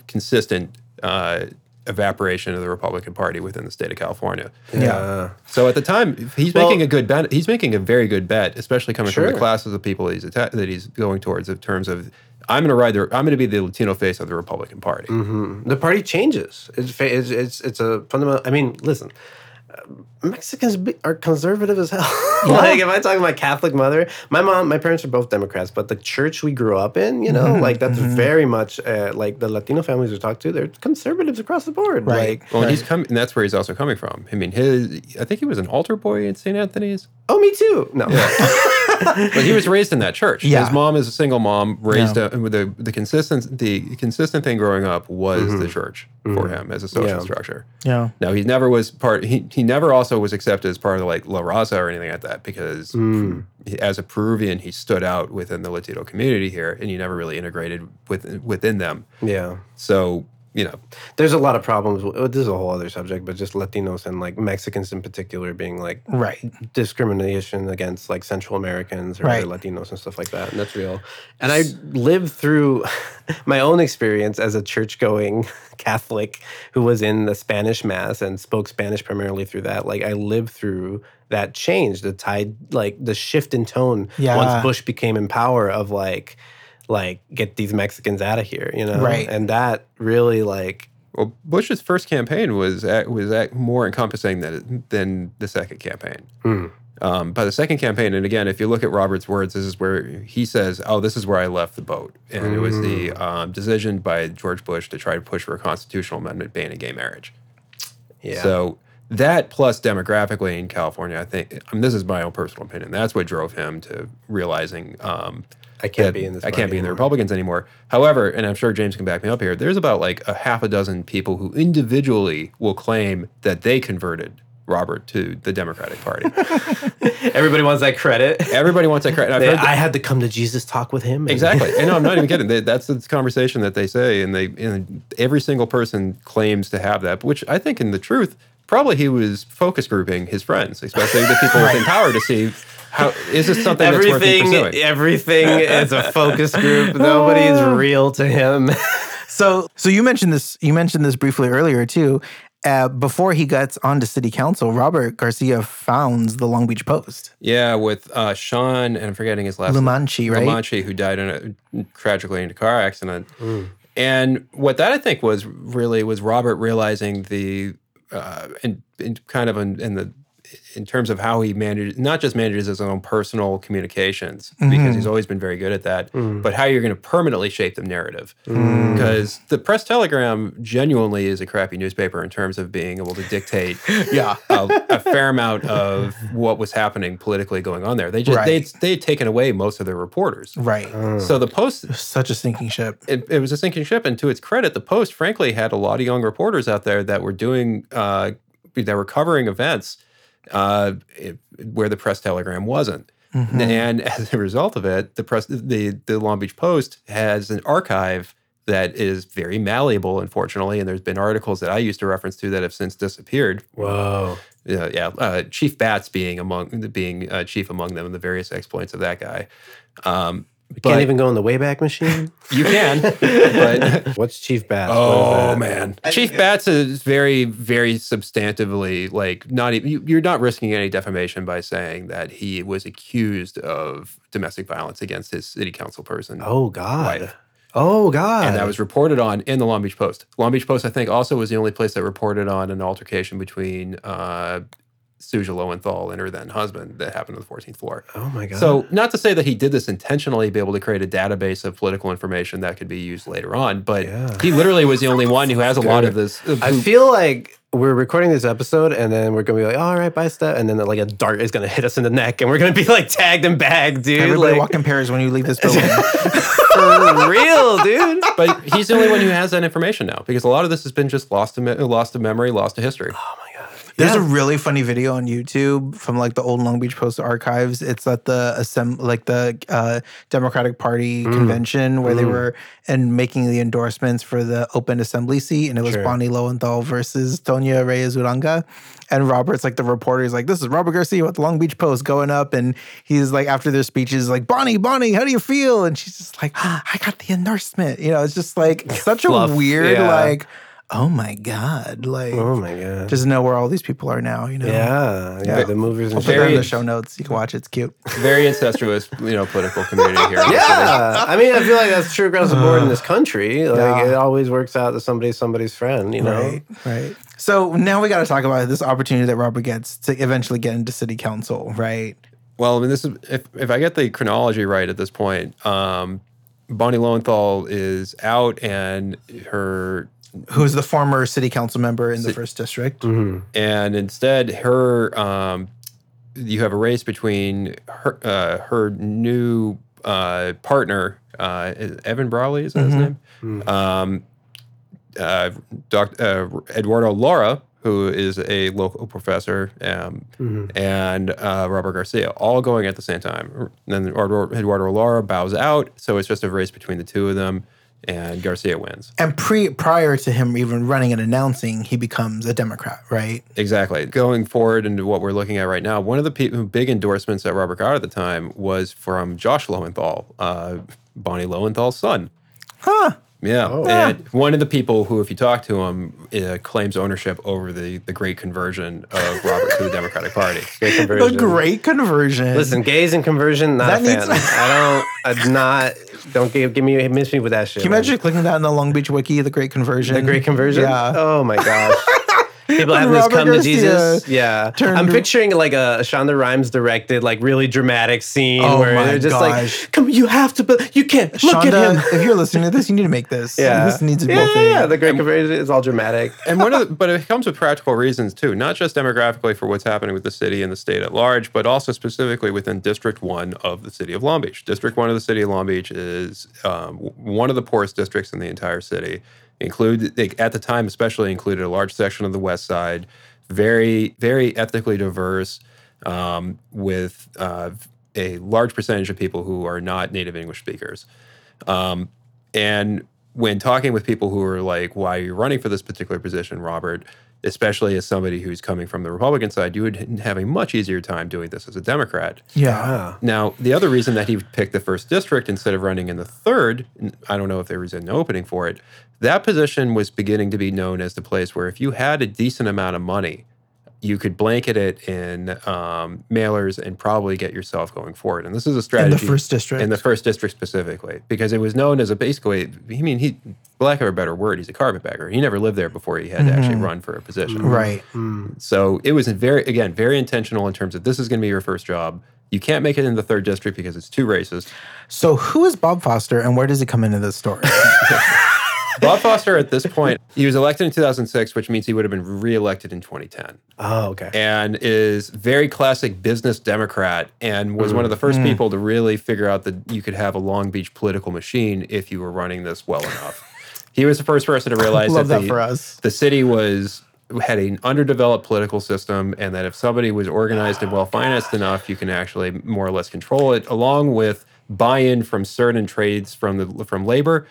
consistent uh, evaporation of the republican party within the state of california Yeah. so at the time, he's Well- making a good bet. He's making a very good bet, especially coming from the classes of people he's atta- that he's going towards in terms of I'm going to ride the I'm going to be the Latino face of the Republican Party. The party changes. It's fa- it's it's, it's a fundamental. I mean, listen. uh, Mexicans be, are conservative as hell. <laughs> like if I talk to my Catholic mother, my mom, my parents are both Democrats, but the church we grew up in, you know, like that's very much uh, like the Latino families we talk to. They're conservatives across the board. Right. Like, Well, and he's coming, and that's where he's also coming from. I mean, his I think he was an altar boy in St. Anthony's, oh, me too. No. <laughs> <laughs> but he was raised in that church. Yeah. His mom is a single mom, raised Yeah. uh, with the the consistent the consistent thing growing up was the mm-hmm. church mm-hmm. for him as a social Yeah. structure. Yeah. Now he never was part. He, he never also was accepted as part of like La Raza or anything like that because mm. he- as a Peruvian he stood out within the Latino community here, and he never really integrated with within them. yeah. So you know, There's a lot of problems. with- This is a whole other subject, but just Latinos and like Mexicans in particular being like Right. discrimination against like Central Americans or Right. other Latinos and stuff like that. And that's real. And I lived through <laughs> my own experience as a church going <laughs> Catholic who was in the Spanish Mass and spoke Spanish primarily through that. Like I lived through that change, the tide, like the shift in tone Yeah. once Bush became in power of like, like get these Mexicans out of here, you know? Right. And that really like, well, Bush's first campaign was at, was at more encompassing than than the second campaign. Hmm. Um, by the second campaign, and again, if you look at Robert's words, this is where he says, "Oh, this is where I left the boat," and it was the um, decision by George Bush to try to push for a constitutional amendment banning gay marriage. yeah. So that plus demographically in California, I think I mean, this is my own personal opinion. That's what drove him to realizing um, I can't be in this. I can't be in the. Republicans anymore. However, and I'm sure James can back me up here. There's about like a half a dozen people who individually will claim that they converted Robert to the Democratic Party. <laughs> Everybody wants that credit. Everybody wants that credit. They- that- I had to come to Jesus talk with him. Exactly. And no, I'm not even <laughs> kidding. They, that's the conversation that they say, and they and every single person claims to have that. Which I think, in the truth, probably he was focus grouping his friends, especially the people <laughs> within power, to see how is this something that's worth everything, pursuing. everything is a focus group. <laughs> Nobody is real to him. <laughs> So, so you mentioned this. You mentioned this briefly earlier too. Uh, before he gets onto city council, Robert Garcia founds the Long Beach Post. Yeah, with uh, Sean, and I'm forgetting his last name. Lumanchi, right? Lamanchi, who died in a tragically in a car accident. And what that I think was really was Robert realizing the uh, in, in kind of in, in the in terms of how he manages not just manages his own personal communications because mm-hmm. he's always been very good at that, mm-hmm. but how you're going to permanently shape the narrative. Mm. Because the Press Telegram genuinely is a crappy newspaper in terms of being able to dictate <laughs> Yeah. a, a fair amount of what was happening politically going on there. They just they Right. they had taken away most of their reporters. Right. Ah. So the Post Such a sinking ship. it, it was a sinking ship, and to its credit, the Post frankly had a lot of young reporters out there that were doing uh, that were covering events uh, it- where the Press Telegram wasn't. And <laughs> as a result of it, the press the the Long Beach Post has an archive that is very malleable, unfortunately. And there's been articles that I used to reference to that have since disappeared. Whoa. Yeah, yeah. Uh, chief Batts being among being uh, chief among them, and the various exploits of that guy. Um, Can't even go in the Wayback Machine. <laughs> you can, but <laughs> What's Chief Batts? Oh man, Chief Batts is very, very substantively like not. Even, you, you're not risking any defamation by saying that he was accused of domestic violence against his city council person. Oh God. wife. Oh God. and that was reported on in the Long Beach Post. Long Beach Post, I think, also was the only place that reported on an altercation between uh, Suja Lowenthal and her then husband that happened on the 14th floor. Oh my God. So, not to say that he did this intentionally, be able to create a database of political information that could be used later on, but Yeah. he literally was the only one who has a lot of this. Uh, I feel like we're recording this episode and then we're gonna be like, all right, bye step, and then like a dart is gonna hit us in the neck and we're gonna be like tagged and bagged, dude. Everybody like, walk in pairs when you leave this <laughs> building. for real, dude. but he's the only one who has that information now because a lot of this has been just lost to me- lost to memory, lost to history. Oh my God. There's Yeah. a really funny video on YouTube from like the old Long Beach Post archives. It's at the assemb- like the uh, Democratic Party Mm. convention where they were and making the endorsements for the open assembly seat, and it was Sure. Bonnie Lowenthal versus Tonya Reyes Uranga. And Robert's like the reporter is like, "This is Robert Garcia with the Long Beach Post going up," and he's like, after their speeches, like, "Bonnie, Bonnie, how do you feel?" And she's just like, "Ah, "I got the endorsement." You know, it's just like <laughs> such Fluff, a weird yeah. like. Oh my God! Like, Oh my God. just know where all these people are now. You know. yeah, yeah, the movers I'll and put that in the show notes. You can watch it. It's cute. <laughs> Very incestuous, you know, political community here. in the city. Yeah, I mean, I feel like that's true across the board in this country. Like, Yeah. it always works out that somebody's somebody's friend, you know? Right. Right. So now we got to talk about this opportunity that Robert gets to eventually get into city council. Right. Well, I mean, this is if if I get the chronology right at this point, um, Bonnie Lowenthal is out, and her Who's the former city council member in the first district? Mhm. and instead her um, you have a race between her uh, her new uh, partner uh, Evan Brawley is that his name? Um, uh, Doc, uh, Eduardo Laura who is a local professor um, and uh, Robert Garcia all going at the same time. And then Eduardo, Eduardo Laura bows out. So it's just a race between the two of them and Garcia wins And pre prior to him even running and announcing, he becomes a Democrat. Right. Exactly. Going forward into what we're looking at right now, one of the pe- big endorsements that Robert got at the time was from Josh Lowenthal, uh, Bonnie Lowenthal's son. Huh. Yeah. And one of the people who, if you talk to him, uh, claims ownership over the, the great conversion of Robert to the Democratic Party. <laughs> Gay The great conversion. Listen, gays and conversion, not That a needs- <laughs> I don't, I'm not, don't give, give me, miss me with that shit. Can you man. imagine clicking that in the Long Beach Wiki, the great conversion? The great conversion? Yeah. Oh my gosh. <laughs> People When have this Robert come to Jesus. Yeah. I'm picturing like a Shonda Rhimes directed, like really dramatic scene Oh where my they're just gosh. like, come, you have to, but you can't. Look at Shonda, him. if you're listening to this, you need to make this. Yeah. This needs to be yeah, thing. yeah, the great conversion is all dramatic. and one of the, but it comes with practical reasons too, not just demographically for what's happening with the city and the state at large, but also specifically within District One of the city of Long Beach. District One of the city of Long Beach is um, w- one of the poorest districts in the entire city. Include they, at the time, especially included a large section of the West Side, very very ethnically diverse, um, with uh, a large percentage of people who are not native English speakers. Um, and when talking with people who are like, why are you running for this particular position, Robert? Especially as somebody who's coming from the Republican side, you would have a much easier time doing this as a Democrat. Yeah. Ah. Now, the other reason that he picked the first district instead of running in the third, I don't know if there was an opening for it, that position was beginning to be known as the place where if you had a decent amount of money, you could blanket it in um, mailers and probably get yourself going forward. And this is a strategy In strategy the first district. in the first district specifically, because it was known as a basically. I mean, he, for lack of a better word, he's a carpetbagger. He never lived there before he had to actually mm-hmm. run for a position. Mm-hmm. right. Mm. So it was a very, again, very intentional in terms of this is going to be your first job. You can't make it in the third district because it's too racist. So who is Bob Foster and where does he come into this story? <laughs> Bob Foster, at this point, he was elected in 2006, which means he would have been reelected in 2010. Oh, okay. and is very classic business Democrat and was one of the Mm. first people to really figure out that you could have a Long Beach political machine if you were running this well enough. He was the first person to <laughs> realize that, that the, for us. the city was had an underdeveloped political system and that if somebody was organized and well financed enough, you can actually more or less control it, along with buy-in from certain trades from the from labor,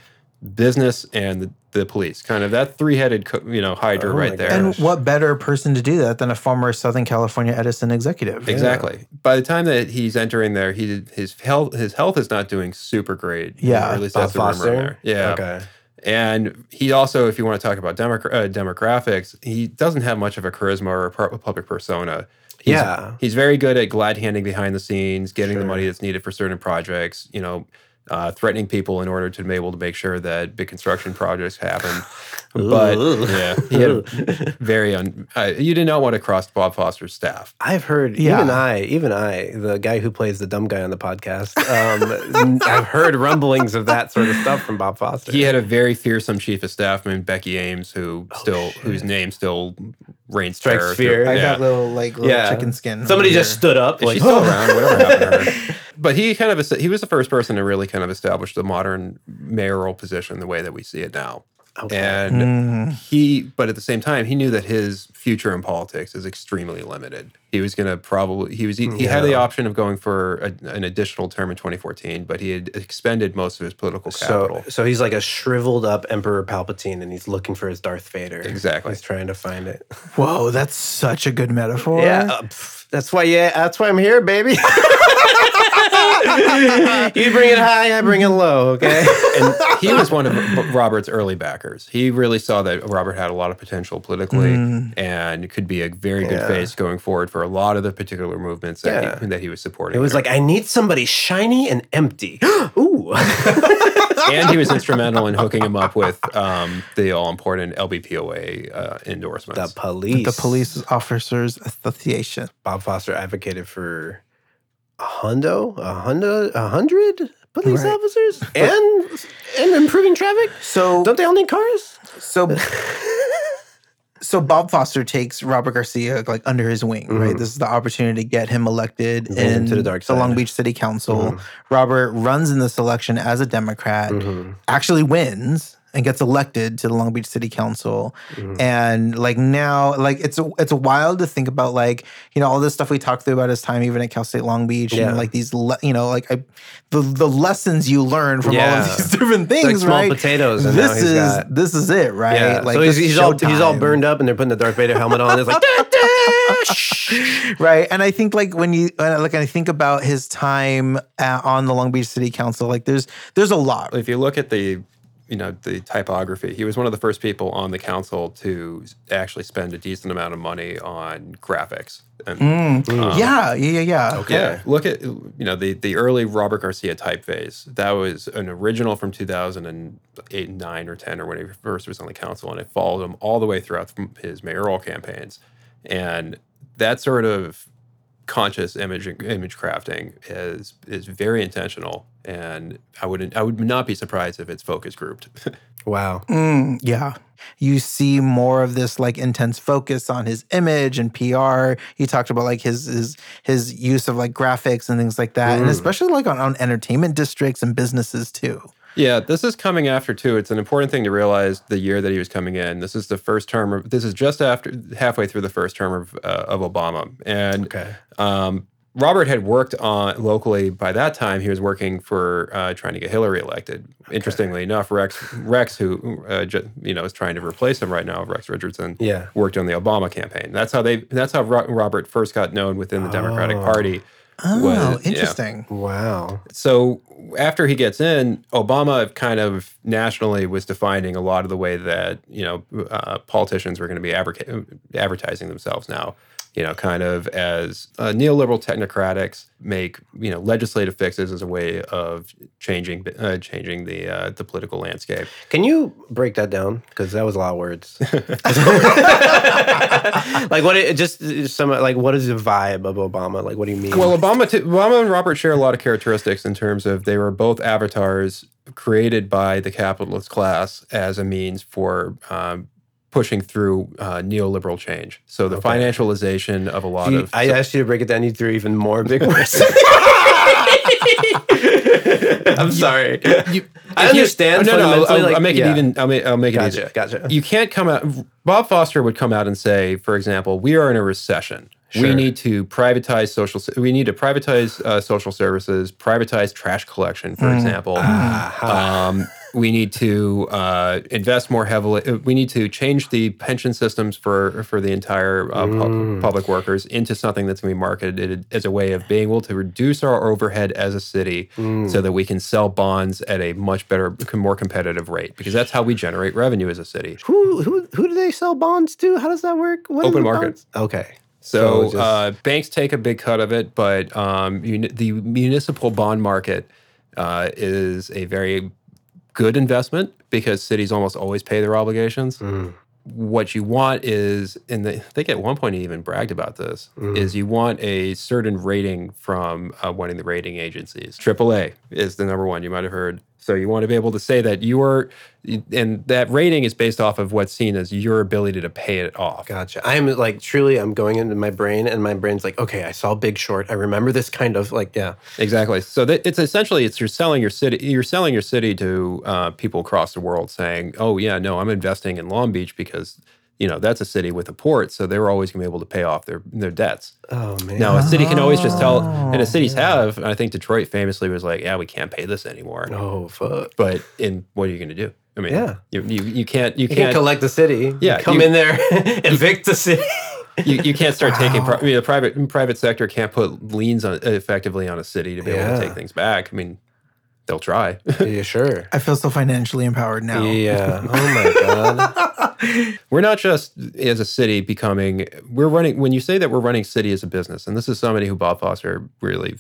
business, and the, the police. Kind of that three-headed co- you know hydra Oh right there. and what better person to do that than a former Southern California Edison executive? Exactly. By the time that he's entering there, he his health his health is not doing super great. Yeah, or at least Bob that's the rumor Foster? there. Yeah. Okay. And he also, if you want to talk about demogra- uh, demographics, he doesn't have much of a charisma or a public persona. He's, Yeah. he's very good at glad handing behind the scenes, getting the money that's needed for certain projects. You know, uh, threatening people in order to be able to make sure that big construction projects happen. <laughs> But Ooh. yeah, he had <laughs> very un. Uh, you did not want to cross Bob Foster's staff. I've heard Yeah. even I, even I, the guy who plays the dumb guy on the podcast, um, <laughs> I've heard rumblings of that sort of stuff from Bob Foster. He had a very fearsome chief of staff named Becky Ames, who Oh, still whose name still reigns Strikes terror. fear. I yeah. got little like little Yeah. chicken skin. Somebody just here. stood up, Is like she still around? Whatever happened to her? But he kind of he was the first person to really kind of establish the modern mayoral position the way that we see it now. Okay. And Mm. he, but at the same time, he knew that his future in politics is extremely limited. He was going to probably he was he, he had the option of going for a, an additional term in 2014, but he had expended most of his political So, capital. so he's like a shriveled up Emperor Palpatine, and he's looking for his Darth Vader. Exactly. He's trying to find it. Whoa, that's such a good metaphor. Yeah, uh, pff, that's why. Yeah, that's why I'm here, baby. <laughs> you bring it high, I bring it low. Okay. and he was one of Robert's early backers. He really saw that Robert had a lot of potential politically and could be a very good Yeah. face going forward for a lot of the particular movements that, Yeah. he, that he was supporting. It was there. like I need somebody shiny and empty. <gasps> Ooh. <laughs> and he was instrumental in hooking him up with um, the all important LBPOA uh, endorsements. the police. The Police Officers Association. Bob Foster advocated for a hundo, a hundo, a hundred police Right. officers, and and improving traffic. So Don't they all need cars? so <laughs> so Bob Foster takes Robert Garcia like under his wing, right? Mm-hmm. This is the opportunity to get him elected in to the dark side. Long Beach City Council. Mm-hmm. Robert runs in this election as a Democrat, mm-hmm. actually wins and gets elected to the Long Beach City Council. And like now, like it's a, it's wild to think about like you know all this stuff we talked through about his time even at Cal State Long Beach Yeah. and like these le- you know like I, the the lessons you learn from all of these <laughs> different things, like small right? potatoes, this is got this is it, right? yeah. Like so he's, he's all he's all burned up, and they're putting the Darth Vader helmet on. It's like <laughs> <laughs> right and i think like when you uh, like i think about his time at, on the long beach city council like there's there's a lot if you look at the you know the typography he was one of the first people on the council to actually spend a decent amount of money on graphics and Mm. yeah yeah yeah yeah Okay. Yeah, look at you know the the early Robert Garcia typeface. That was an original from 2008, nine or ten or when he first was on the council, and it followed him all the way throughout his mayoral campaigns. And that sort of conscious image image crafting is is very intentional, and I wouldn't I would not be surprised if it's focus grouped. <laughs> wow. Mm, yeah you see more of this like intense focus on his image and pr he talked about like his his his use of like graphics and things like that and especially like on, on entertainment districts and businesses too Yeah, this is coming after too. It's an important thing to realize the year that he was coming in. This is the first term of. This is just after halfway through the first term of uh, of Obama, and Okay. um, Robert had worked on locally by that time. He was working for uh, trying to get Hillary elected. Interestingly enough, Rex Rex, who uh, ju- you know is trying to replace him right now, Rex Richardson, Yeah. worked on the Obama campaign. That's how they. That's how Ro- Robert first got known within the Democratic Oh. Party. Oh was- yeah. interesting Wow. So after he gets in, Obama kind of nationally was defining a lot of the way that you know uh, politicians were going to be advertising themselves now. You know, kind of as uh, neoliberal technocratics make you know legislative fixes as a way of changing uh, changing the uh, the political landscape. Can you break that down? Because that was a lot of words. <laughs> like what? It just some like what is the vibe of Obama? Like what do you mean? Well, Obama, t- Obama and Robert share a lot of characteristics in terms of they were both avatars created by the capitalist class as a means for um, pushing through uh, neoliberal change. So the Okay. financialization of a lot You- of I asked you to break it down. You threw even more big <laughs> words. <laughs> I'm sorry. I If you- understand. No, no, I'll, like- I'll make yeah. it even. I'll make, I'll make it Gotcha. easier. Gotcha. You can't come out. Bob Foster would come out and say, for example, we are in a recession. We need to privatize social. We need to privatize uh, social services, privatize trash collection, for example. Um, we need to uh, invest more heavily. uh, We need to change the pension systems for for the entire uh, pub- public workers into something that's going to be marketed as a way of being able to reduce our overhead as a city, so that we can sell bonds at a much better, more competitive rate. Because that's how we generate revenue as a city. Who who who do they sell bonds to? How does that work? What Open market. bonds? Okay. So, just- uh, banks take a big cut of it, but um, uni- the municipal bond market uh, is a very good investment because cities almost always pay their obligations. Mm. What you want is, and they, I think at one point he even bragged about this, is you want a certain rating from uh, one of the rating agencies. AAA is the number one. You might have heard. So you want to be able to say that you are, and that rating is based off of what's seen as your ability to pay it off. Gotcha. I'm like truly, I'm going into my brain, and my brain's like, okay, I saw Big Short. I remember this kind of like, yeah, Exactly. So that it's essentially it's you're selling your city. You're selling your city to uh, people across the world, saying, "Oh yeah, no, I'm investing in Long Beach because you know that's a city with a port, so they're always going to be able to pay off their their debts." oh man, Now a city can always just tell, and Oh, the cities have. And I think Detroit famously was like, "Yeah, we can't pay this anymore." oh fuck. But in what are you going to do? I mean, Yeah. you, you you can't you You can't can't collect the city. Yeah, You come you- in there, <laughs> evict the city. you, you can't start taking. Pri- I mean, the private private sector can't put liens on effectively on a city to be able to take things back. I mean, they'll try. <laughs> yeah, sure. I feel so financially empowered now. Yeah. <laughs> Oh my god. <laughs> we're not just as a city becoming we're running when you say that we're running city as a business and this is somebody who bob foster really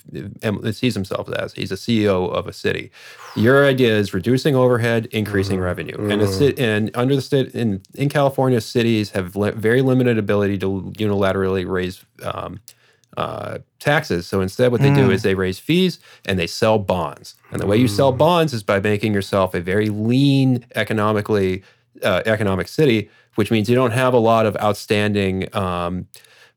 sees himself as he's a ceo of a city your idea is reducing overhead increasing revenue and a cit- and under the state in in california cities have li- very limited ability to unilaterally raise um, uh, taxes. So instead, what they do is they raise fees and they sell bonds. And the way you sell bonds is by making yourself a very lean economically uh, economic city, which means you don't have a lot of outstanding um,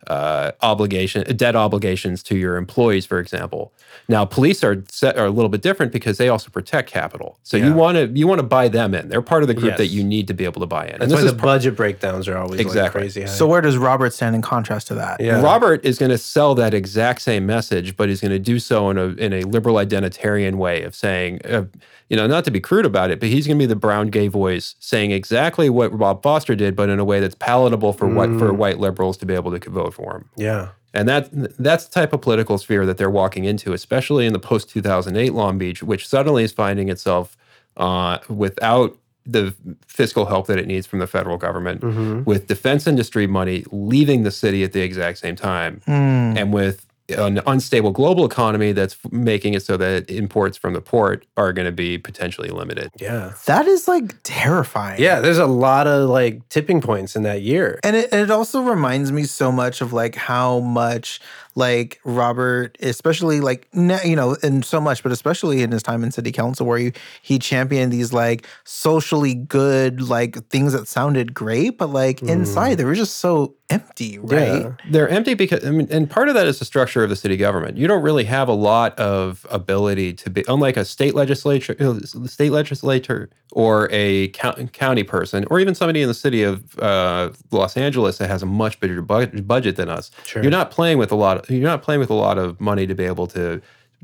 uh, obligation debt obligations to your employees, for example. Now, police are set, are a little bit different because they also protect capital. So Yeah. you want to you want to buy them in. They're part of the group that you need to be able to buy in. That's why the budget breakdowns are always like Exactly. crazy. high. So where does Robert stand in contrast to that? yeah. Robert is going to sell that exact same message, but he's going to do so in a in a liberal identitarian way of saying, uh, you know, not to be crude about it, but he's going to be the brown gay voice saying exactly what Bob Foster did, but in a way that's palatable for white for white liberals to be able to vote for him. yeah. And that that's the type of political sphere that they're walking into, especially in the post 2008 Long Beach, which suddenly is finding itself uh, without the fiscal help that it needs from the federal government, Mm-hmm. with defense industry money leaving the city at the exact same time, Hmm. and with an unstable global economy that's making it so that imports from the port are going to be potentially limited. Yeah. That is like terrifying. Yeah. There's a lot of like tipping points in that year. And it, and it also reminds me so much of like how much like Robert, especially like you know, and so much, but especially in his time in city council, where he he championed these like socially good like things that sounded great, but like inside they were just so empty, right? Yeah. They're empty because, I mean, and part of that is the structure of the city government. You don't really have a lot of ability to be, unlike a state legislature, the state legislator, or a co- county person, or even somebody in the city of uh, Los Angeles that has a much bigger bu- budget than us. Sure. You're not playing with a lot. Of, you're not playing with a lot of money to be able to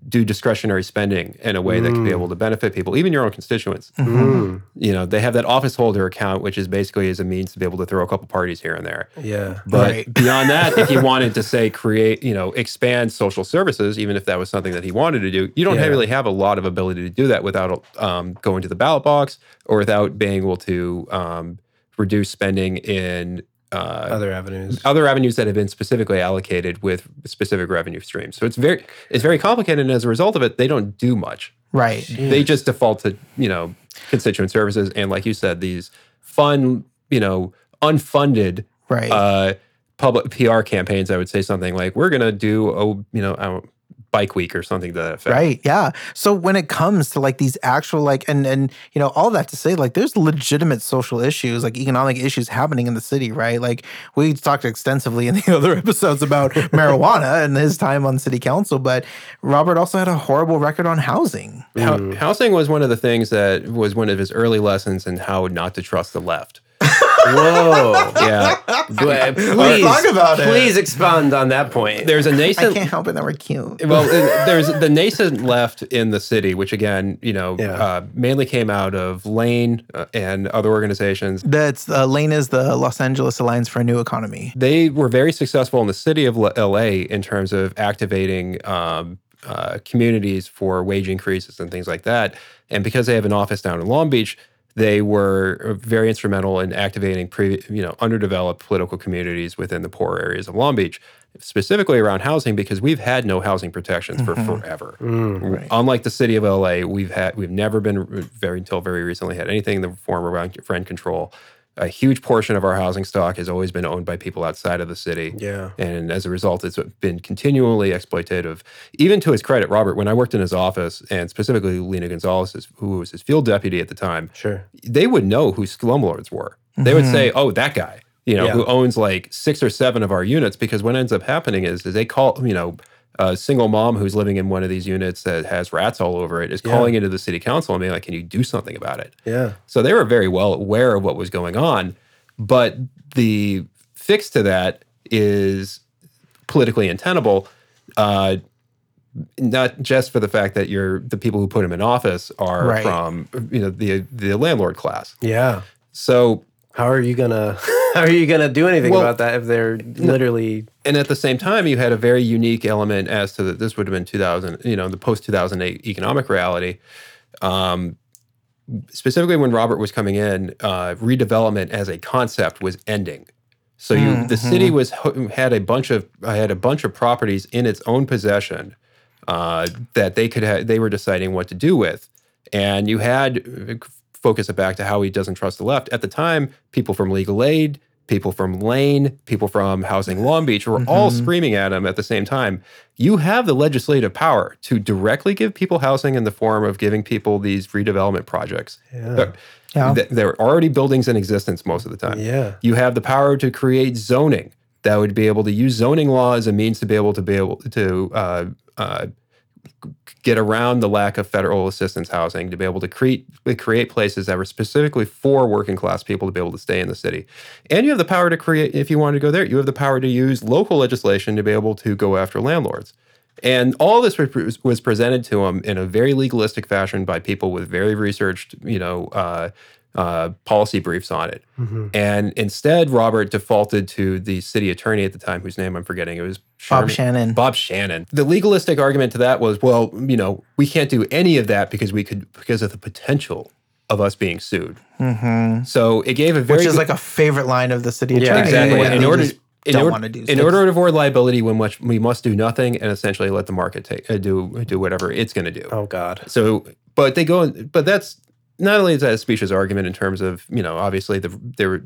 do discretionary spending in a way that can be able to benefit people, even your own constituents. Mm. You know, they have that office holder account, which is basically as a means to be able to throw a couple parties here and there. Yeah. But Right. beyond that, if you <laughs> wanted to say create, you know, expand social services, even if that was something that he wanted to do, you don't Yeah. really have a lot of ability to do that without um, going to the ballot box or without being able to um, reduce spending in uh, Other avenues. other avenues that have been specifically allocated with specific revenue streams. So it's very it's very complicated, and as a result of it, they don't do much. Right. They just default to you know constituent services, and like you said, these fun you know unfunded Right. uh, public PR campaigns, I would say something like, "We're going to do a you know bike week or something to that effect." Right. Yeah. So when it comes to like these actual like and and you know all that to say like there's legitimate social issues like economic issues happening in the city, right? Like we talked extensively in the <laughs> other episodes about <laughs> marijuana and his time on city council, but Robert also had a horrible record on housing. Hou- Housing was one of the things that was one of his early lessons in how not to trust the left. Whoa. <laughs> Yeah, But please, talk about it. please expound on that point. there's a I nascent. I can't help it that we're cute. Well, uh, there's the nascent left in the city, which again, you know, Yeah. uh, mainly came out of LAANE uh, and other organizations. That's uh, LAANE is the Los Angeles Alliance for a New Economy. They were very successful in the city of L- LA in terms of activating um, uh, communities for wage increases and things like that. And because they have an office down in Long Beach, they were very instrumental in activating pre, you know, underdeveloped political communities within the poor areas of Long Beach. specifically around housing because we've had no housing protections for mm-hmm. forever. Mm. Right. Unlike the city of LA, we've had we've never been very until very recently had anything in the form of rent rent control. A huge portion of our housing stock has always been owned by people outside of the city. Yeah. And as a result, it's been continually exploitative. Even to his credit, Robert, when I worked in his office, and specifically Lena Gonzalez, who was his field deputy at the time, Sure. they would know who slumlords were. They would mm-hmm. say, "Oh, that guy," you know, Yeah. who owns like six or seven of our units. Because what ends up happening is, is they call, you know, a single mom who's living in one of these units that has rats all over it is calling into the city council and being like, "Can you do something about it?" Yeah. So they were very well aware of what was going on, but the fix to that is politically untenable. Uh, not just for the fact that you're the people who put him in office are Right. from you know the the landlord class. Yeah. So How are you gonna <laughs> how are you gonna do anything Well- about that if they're literally and at the same time, you had a very unique element as to that. This would have been 2000, you know, the post 2008 economic reality. Um, specifically, when Robert was coming in, uh, redevelopment as a concept was ending. So you, the city was had a bunch of had a bunch of properties in its own possession uh, that they could ha- they were deciding what to do with, and you had focus it back to how he doesn't trust the left. At the time, people from legal aid, people from LAANE, people from Housing Long Beach were all screaming at him at the same time. You have the legislative power to directly give people housing in the form of giving people these redevelopment projects. There- Yeah. th- There are already buildings in existence most of the time. Yeah. You have the power to create zoning that would be able to use zoning law as a means to be able to be able to uh, uh, get around the lack of federal assistance housing, to be able to create create places that were specifically for working class people to be able to stay in the city. And you have the power to create, if you wanted to go there, you have the power to use local legislation to be able to go after landlords. And all this was was presented to him in a very legalistic fashion by people with very researched, you know, uh, uh, policy briefs on it. And instead, Robert defaulted to the city attorney at the time, whose name I'm forgetting. It was Bob Shannon. Bob Shannon. The legalistic argument to that was, well, you know, we can't do any of that because we could because of the potential of us being sued. So it gave a very Mm-hmm. which is good- like a favorite line of the city attorney. Yeah, attorney. exactly. When in they order, just in don't order, want to do in order to avoid liability, we must we must do nothing and essentially let the market take uh, do do whatever it's going to do. Oh God. So, but they go, but that's not only is that a specious argument in terms of you know obviously the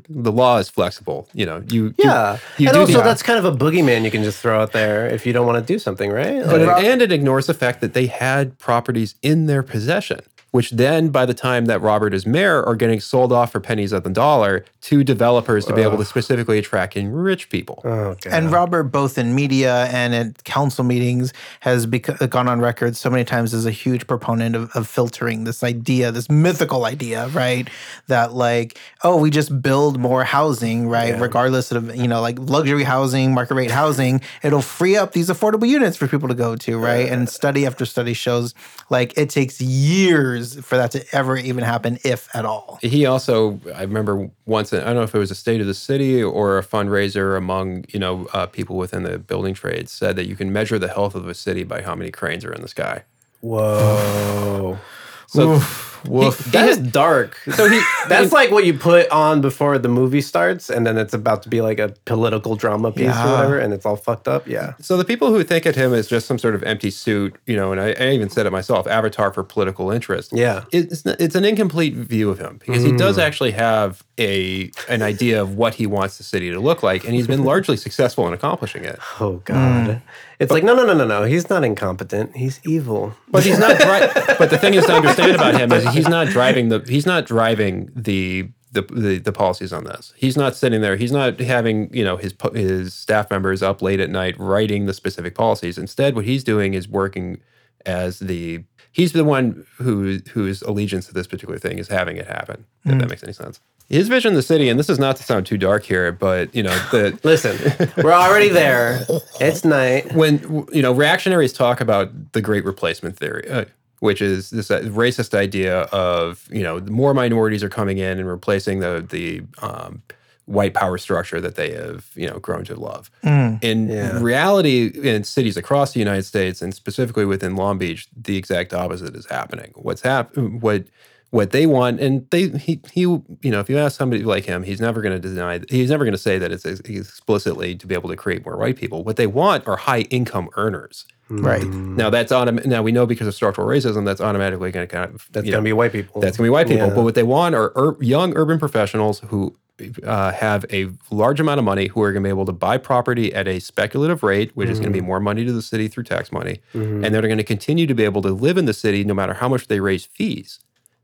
the law is flexible. You know you you- Yeah. you and do also the- that's kind of a boogeyman you can just throw out there if you don't want to do something, right? But Like- it, and it ignores the fact that they had properties in their possession, which then, by the time that Robert is mayor, are getting sold off for pennies on the dollar to developers to be able to specifically attract in rich people. oh And Robert, both in media and at council meetings, has bec- gone on record so many times as a huge proponent of, of filtering this idea, this mythical idea, right? That like, oh, we just build more housing, right? Regardless of you know, like luxury housing, market rate housing, it'll free up these affordable units for people to go to, right? And study after study shows like it takes years for that to ever even happen, if at all. He also, I remember once, I don't know if it was a state of the city or a fundraiser among you know uh, people within the building trades, said that you can measure the health of a city by how many cranes are in the sky. Whoa. So Woof. That is dark. <laughs> So he <laughs> that's like what you put on before the movie starts, and then it's about to be like a political drama piece Yeah. or whatever, and it's all fucked up. Yeah. So the people who think of him as just some sort of empty suit, you know, and I, I even said it myself, avatar for political interest. Yeah. it's it's an incomplete view of him because he does mm. actually have a an idea of what he wants the city to look like, and he's been largely successful in accomplishing it. Oh God. Hmm. It's like no, no, no, no, no. He's not incompetent. He's evil. But he's not. Dri- but the thing is to understand about him is he's not driving the. He's not driving the. The, the, the policies on this. He's not sitting there. He's not having you know his his staff members up late at night writing the specific policies. Instead, what he's doing is working as the he's the one who whose allegiance to this particular thing is having it happen. If that makes any sense. His vision of the city, and this is not to sound too dark here, but you know the <laughs> Listen, we're already there. It's night. when you know reactionaries talk about the great replacement theory uh, which is this uh, racist idea of you know more minorities are coming in and replacing the the um, white power structure that they have you know grown to love mm. in Yeah. reality in cities across the united states and specifically within long beach the exact opposite is happening what's hap- what what they want, and they he he you know if you ask somebody like him, he's never going to deny. He's never going to say that it's explicitly to be able to create more white people. What they want are high income earners. Right. Mm. Now that's autom- Now we know because of structural racism, that's automatically going to kind of That's gonna be white people. that's going to be white people. Yeah. But what they want are ur- young urban professionals who uh, have a large amount of money who are going to be able to buy property at a speculative rate, which is going to be more money to the city through tax money. Mhm. And they're going to continue to be able to live in the city no matter how much they raise fees.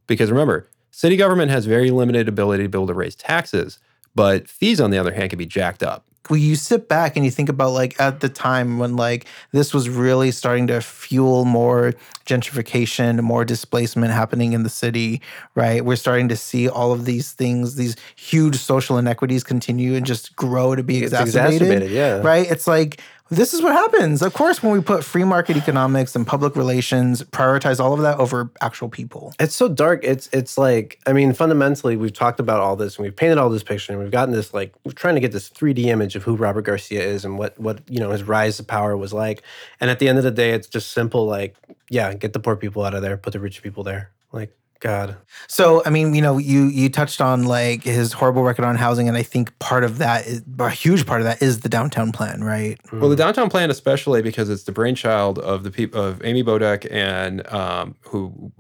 Because remember, city government has very limited ability to be able to raise taxes, but fees, on the other hand, can be jacked up. When you sit back and you think about like at the time when like this was really starting to fuel more gentrification, more displacement happening in the city, right? We're starting to see all of these things, these huge social inequities continue and just grow to be exacerbated. exacerbated, yeah. Right? It's like this is what happens. Of course, when we put free market economics and public relations, prioritize all of that over actual people. It's so dark. It's it's like I mean, fundamentally, we've talked about all this and we've painted all this picture and we've gotten this like we're trying to get this 3D image of who Robert Garcia is and what what you know his rise to power was like. And at the end of the day, it's just simple like yeah, get the poor people out of there, put the rich people there. Like God, So, I mean, you know, you you touched on like his horrible record on housing, and I think part of that is a huge part of that is the downtown plan, right? Well, the downtown plan, especially because it's the brainchild of the people of Amy Bodek and um, who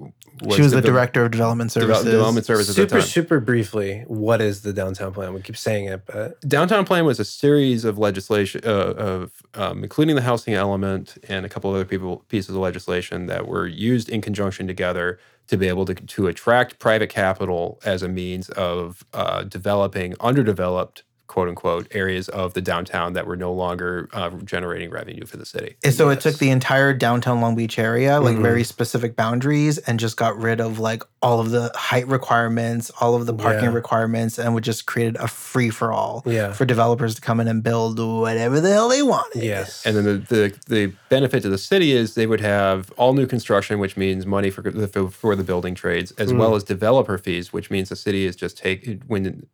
she was the, devel- director of development devel- services. development services at the super time. super briefly, what is the downtown plan? We keep saying it, but downtown plan was a series of legislation uh, of um, including the housing element and a couple other people pieces of legislation that were used in conjunction together to be able to, to attract private capital as a means of uh, developing underdeveloped quote unquote areas of the downtown that were no longer uh, generating revenue for the city And so it took the entire downtown Long Beach area, like Mhm. very specific boundaries, and just got rid of like all of the height requirements, all of the parking Yeah. requirements, and would just created a free for all yeah, for developers to come in and build whatever the hell they wanted. yes, And then the, the the benefit to the city is they would have all new construction, which means money for for, for the building trades, as Mm. well as developer fees, which means the city is just take when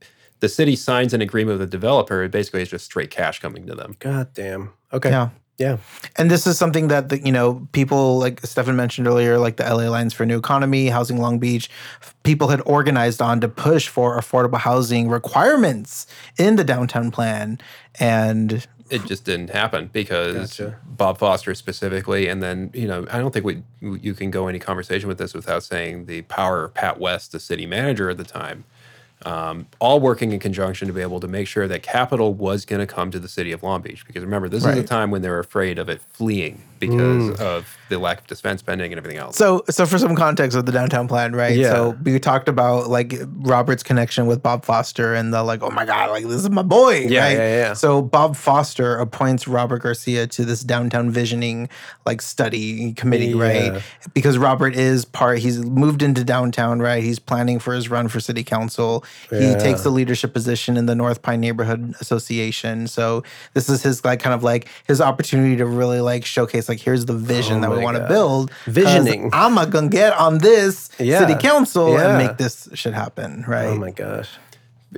the city signs an agreement with the developer, it basically is just straight cash coming to them. God damn. Okay, Yeah. yeah, And this is something that the, you know people like Stefan mentioned earlier, like the LA Alliance for New Economy, Housing Long Beach, people had organized on to push for affordable housing requirements in the downtown plan, and It just didn't happen because Gotcha. Bob Foster specifically, and then you know I don't think we you can go any conversation with this without saying the power of Pat West, the city manager at the time. Um, all working in conjunction to be able to make sure that capital was going to come to the city of Long Beach. Because remember, this is Right. a time when they're afraid of it fleeing because mm. of the lack of defense spending and everything else. So, so for some context of the downtown plan, right? Yeah. So we talked about like Robert's connection with Bob Foster and the like, oh my God, like this is my boy. Yeah, right? yeah, yeah. So Bob Foster appoints Robert Garcia to this downtown visioning like study committee, Yeah. right? Because Robert is part, he's moved into downtown, right? He's planning for his run for city council. He takes the leadership position in the North Pine Neighborhood Association. So this is his like kind of like his opportunity to really like showcase like here's the vision Oh that we want to build. Visioning. I'm not gonna get on this Yeah. city council Yeah. and make this shit happen, right? Oh my gosh.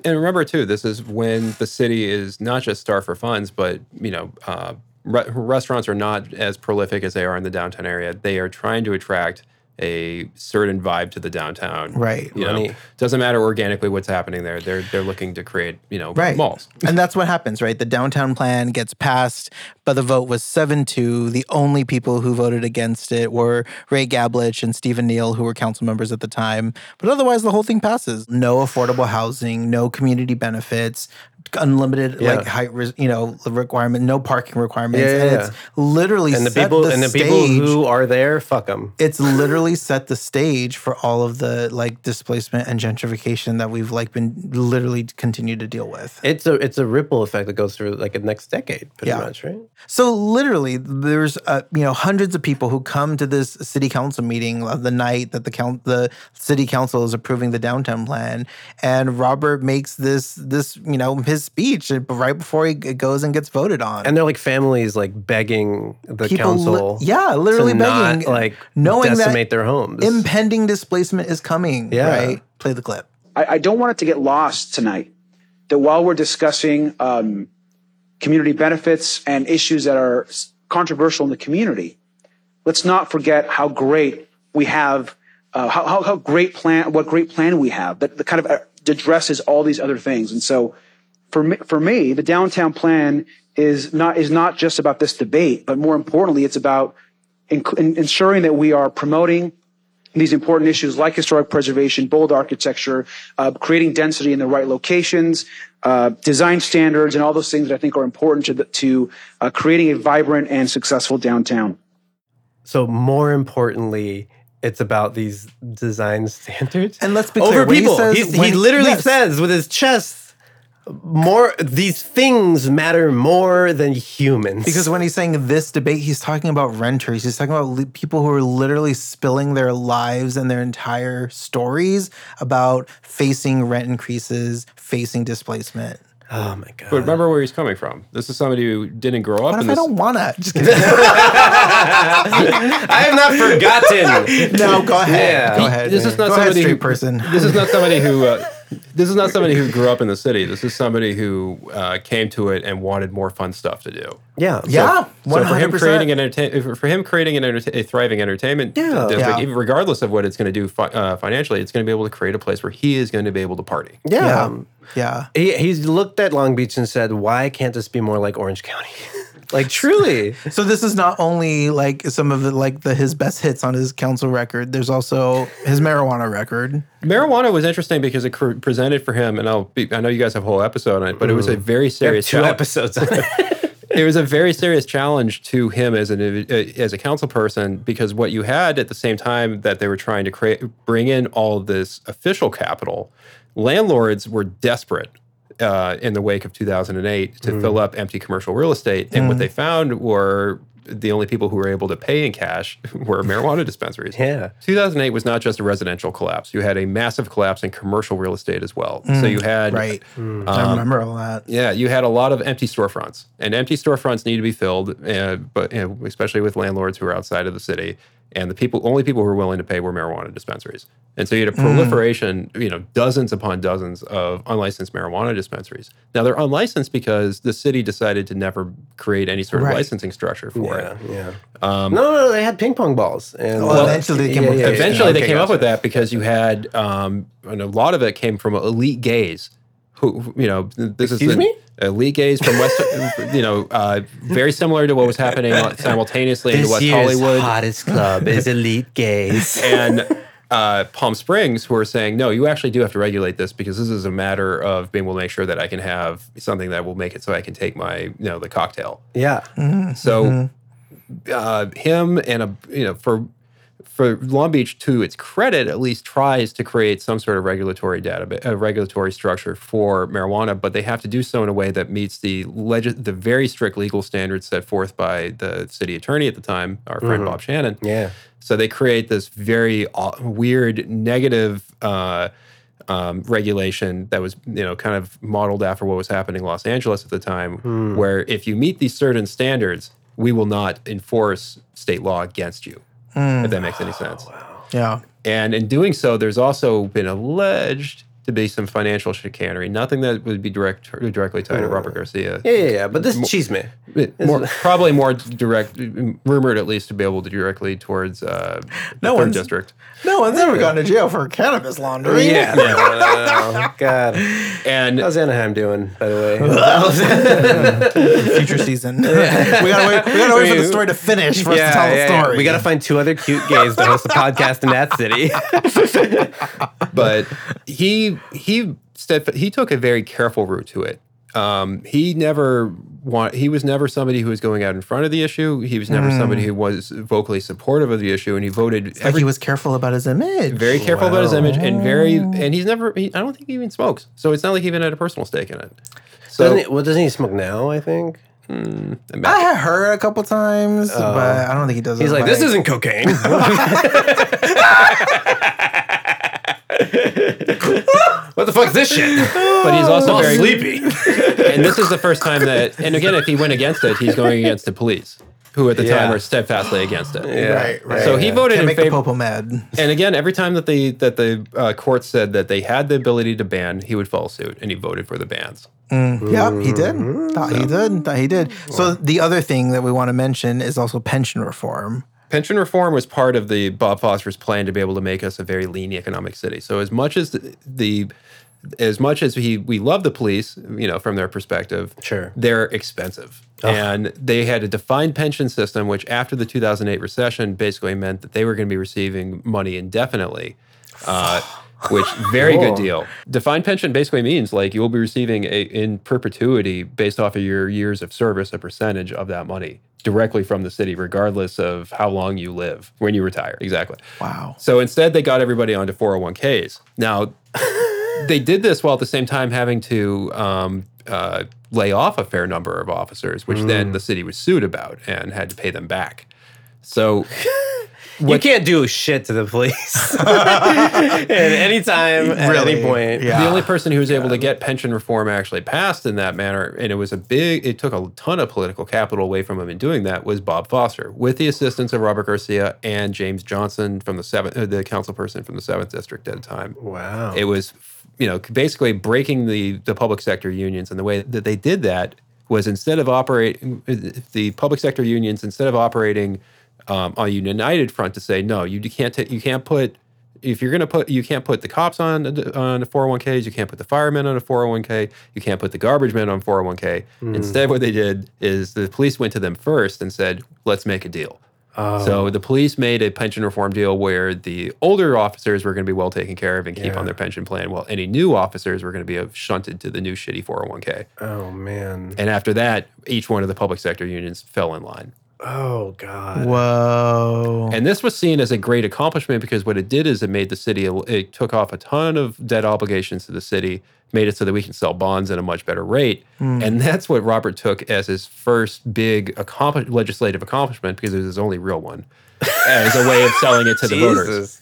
and remember too, this is when the city is not just star for funds, but you know, uh, re- restaurants are not as prolific as they are in the downtown area. They are trying to attract a certain vibe to the downtown. Right. You know, Money. doesn't matter organically what's happening there. They're they're looking to create you know Right. malls. and that's what happens, right? The downtown plan gets passed, but the vote was 7 2. The only people who voted against it were Rae Gabelich and Steven Neal, who were council members at the time. But otherwise, the whole thing passes. No affordable housing, no community benefits, unlimited Yeah. like height, res- you know, requirement, no parking requirements. Yeah, yeah, and it's literally And the set people the and the stage. people who are there, fuck them. it's literally set the stage for all of the like displacement and gentrification that we've like been literally continued to deal with. It's a it's a ripple effect that goes through like the next decade, pretty much, right? So literally, there's uh, you know hundreds of people who come to this city council meeting of the night that the count the city council is approving the downtown plan, and Robert makes this this you know his speech right before he goes and gets voted on. And they're like families like begging the People li- council, yeah, literally to begging, not like knowing that decimate their homes. impending displacement is coming. Yeah. Right. Play the clip. I, I don't want it to get lost tonight that while we're discussing um, community benefits and issues that are controversial in the community, let's not forget how great we have uh, how, how, how great plan, what great plan we have that, that kind of uh, addresses all these other things. And so for me, for me, the downtown plan is not, is not just about this debate, but more importantly, it's about in, in, ensuring that we are promoting these important issues like historic preservation, bold architecture, uh, creating density in the right locations, uh, design standards, and all those things that I think are important to, the, to uh, creating a vibrant and successful downtown. So more importantly, it's about these design <laughs> standards And let's be over clear, when he says- He's- when- he literally yes. says with his chest, more these things matter more than humans. Because when he's saying this debate, he's talking about renters. He's talking about li- people who are literally spilling their lives and their entire stories about facing rent increases, facing displacement. oh my god, But remember where he's coming from. This is somebody who didn't grow up What in if I this. don't wanna? <laughs> Just kidding. I have not forgotten. no, go ahead. Yeah. Go ahead. This is not go ahead, somebody straight who, person. This is not somebody who. Uh, this is not somebody who grew up in the city. This is somebody who uh, came to it and wanted more fun stuff to do. Yeah, yeah, one So for him creating an entertain, for him creating an enterta- a thriving entertainment Yeah. district, Yeah. even regardless of what it's going to do fi- uh, financially, it's going to be able to create a place where he is going to be able to party. yeah. Yeah, yeah. He, he's looked at Long Beach and said, "Why can't this be more like Orange County?" <laughs> like truly, <laughs> So this is not only like some of the like the his best hits on his council record. There's also his marijuana record. Marijuana was interesting because it cr- presented for him, and I'll be, I know you guys have a whole episode on it, but it was a very serious two challenge. episodes. On it. <laughs> <laughs> it was a very serious challenge to him as an uh, as a council person because what you had at the same time that they were trying to create bring in all this official capital, landlords were desperate uh, in the wake of 2008 to mm-hmm. fill up empty commercial real estate, and what mm. they found were the only people who were able to pay in cash <laughs> were marijuana dispensaries. Yeah. 2008 was not just a residential collapse. You had a massive collapse in commercial real estate as well. so mm, you had Right. Mm. I um, remember all that. yeah, you had a lot of empty storefronts, and empty storefronts need to be filled, uh, but you know, especially with landlords who are outside of the city. And the people, only people who were willing to pay were marijuana dispensaries. And so you had a proliferation, you know, dozens upon dozens of unlicensed marijuana dispensaries. Now they're unlicensed because the city decided to never create any sort of Right. licensing structure for Yeah, it. yeah. no, no, no they had ping pong balls, and Well, eventually they came up with- Eventually, they Okay, came up with that because you had, um, and a lot of it came from elite gays, who, who, you know, this Excuse is the, me? Elite gays from West, you know, uh, very similar to what was happening simultaneously in West Hollywood hottest club is Elite Gays. <laughs> and uh, Palm Springs, who are saying, no, you actually do have to regulate this because this is a matter of being able to make sure that I can have something that will make it so I can take my, you know, the cocktail. yeah, So uh, him and a you know for for Long Beach to its credit at least tries to create some sort of regulatory data a regulatory structure for marijuana, but they have to do so in a way that meets the legis- the very strict legal standards set forth by the city attorney at the time, our friend Bob Shannon. yeah. So they create this very uh, weird negative uh, um, regulation that was, you know, kind of modeled after what was happening in Los Angeles at the time, where if you meet these certain standards, we will not enforce state law against you. Mm. If that makes any sense. Oh, yeah. And in doing so, there's also been alleged to be some financial chicanery. Nothing that would be direct directly tied to Robert Garcia. Yeah, yeah, yeah. But this cheese me. More, <laughs> probably more direct, rumored at least to be able to directly towards uh, the No third one's- district. No one's ever gone to jail for cannabis laundering. Yeah. <laughs> Oh, God. And How's Anaheim doing, by the way? <laughs> Future season. we gotta wait. We gotta wait for the story to finish for us to tell the story. We got to find two other cute gays to host a podcast in that city. but he he stead, he took a very careful route to it. Um, he never want he was never somebody who was going out in front of the issue. He was never somebody who was vocally supportive of the issue, and he voted like he was careful about his image. very careful about his image and very and he's never he, I don't think he even smokes. So it's not like he even had a personal stake in it. So doesn't he, well, doesn't he smoke now? I think I have heard a couple times, but I don't think he does. he's it like, this isn't cocaine. <laughs> <laughs> <laughs> what the fuck's this shit? but he's also very sleepy. <laughs> and this is the first time that and again if he went against it, he's going against the police, who at the time Yeah. were steadfastly against it. Yeah. Right, right. So he voted Can't in make the favor popo mad. And again, every time that the that the uh, court said that they had the ability to ban, he would follow suit, and he voted for the bans. Yep, he did. Thought he did. Thought he did. So the other thing that we want to mention is also pension reform. Pension reform was part of the Bob Foster's plan to be able to make us a very lean economic city. So as much as the, the as much as he we love the police, you know, from their perspective, Sure. they're expensive. And they had a defined pension system, which after the 2008 recession basically meant that they were going to be receiving money indefinitely. Uh, which very good deal. Defined pension basically means like you will be receiving a, in perpetuity based off of your years of service a percentage of that money directly from the city, regardless of how long you live when you retire. Exactly. Wow. So instead, they got everybody onto 401ks. Now, <laughs> they did this while at the same time having to um, uh, lay off a fair number of officers, which then the city was sued about and had to pay them back. So, <laughs> You can't do shit to the police <laughs> at any time, at Really? any point. Yeah. the only person who was able to get pension reform actually passed in that manner, and it was a big, it took a ton of political capital away from him in doing that, was Bob Foster, with the assistance of Robert Garcia and James Johnson from the seventh, uh, the council person from the seventh district at the time. Wow. It was, you know, basically breaking the the public sector unions, and the way that they did that was instead of operating the public sector unions instead of operating um, on a united front to say no, you can't ta- you can't put if you're going to put you can't put the cops on on the 401ks, you can't put the firemen on a 401k, you can't put the garbage men on 401k. Instead, what they did is the police went to them first and said, "Let's make a deal." So the police made a pension reform deal where the older officers were going to be well taken care of and keep Yeah. on their pension plan, while any new officers were going to be shunted to the new shitty 401k. oh man. And after that, each one of the public sector unions fell in line. Oh god. Whoa. And this was seen as a great accomplishment because what it did is it made the city, it took off a ton of debt obligations to the city, made it so that we can sell bonds at a much better rate. Hmm. And that's what Robert took as his first big accompli- legislative accomplishment because it was his only real one, <laughs> as a way of selling it to the voters.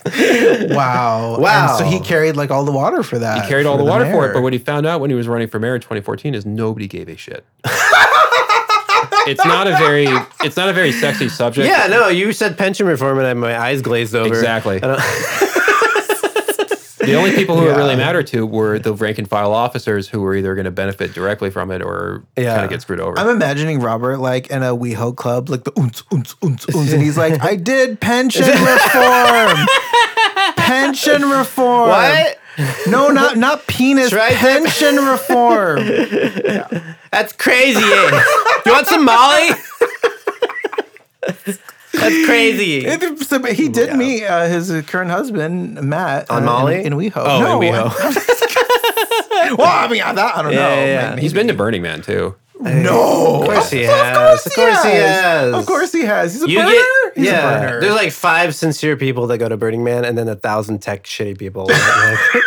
Wow. <laughs> Wow. And so he carried like all the water for that. He carried all for the water for it, but what he found out when he was running for mayor in 2014 is nobody gave a shit. <laughs> it's not a very, it's not a very sexy subject. Yeah, no, you said pension reform and I, my eyes glazed over. Exactly. The only people who it really mattered to were the rank and file officers who were either going to benefit directly from it or Yeah. kind of get screwed over. I'm imagining Robert like in a WeHo club, like the oons, oons, oons, oons, and he's like, I did pension <laughs> reform. pension reform. what? No, <laughs> not not penis. That. pension reform. <laughs> That's crazy. eh? you want some Molly? <laughs> That's crazy. So, but he did meet uh, his current husband Matt On uh, Molly? in, in WeHo. Oh, no, in WeHo. well, I mean, I, that, I don't Yeah, know. yeah, yeah. Maybe- He's been to Burning Man too. No. Of course he has. Of course he has. Of course he has. He's a You burner. get He's yeah. a burner. There's like five sincere people that go to Burning Man, and then a thousand tech shitty people. <laughs>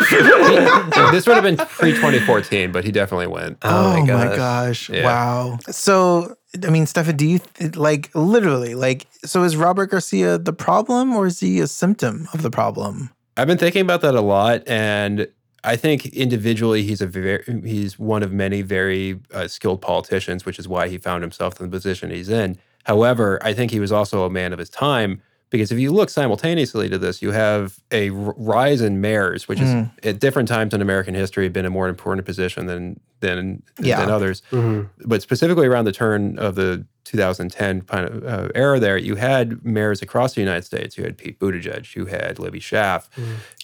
Like, <laughs> this would have been pre 2014, but he definitely went. Oh, oh, my gosh. gosh. Yeah. Wow. So, I mean, Stefan, do you th- like literally like so is Robert Garcia the problem or is he a symptom of the problem? I've been thinking about that a lot, and I think individually he's a very he's one of many very uh, skilled politicians, which is why he found himself in the position he's in. However, I think he was also a man of his time because if you look simultaneously to this, you have a rise in mayors, which is at different times in American history been a more important position than than Yeah. than others. Mhm. But specifically around the turn of the 2010 kind of uh, era, there you had mayors across the United States. You had Pete Buttigieg, you had Libby Schaaf,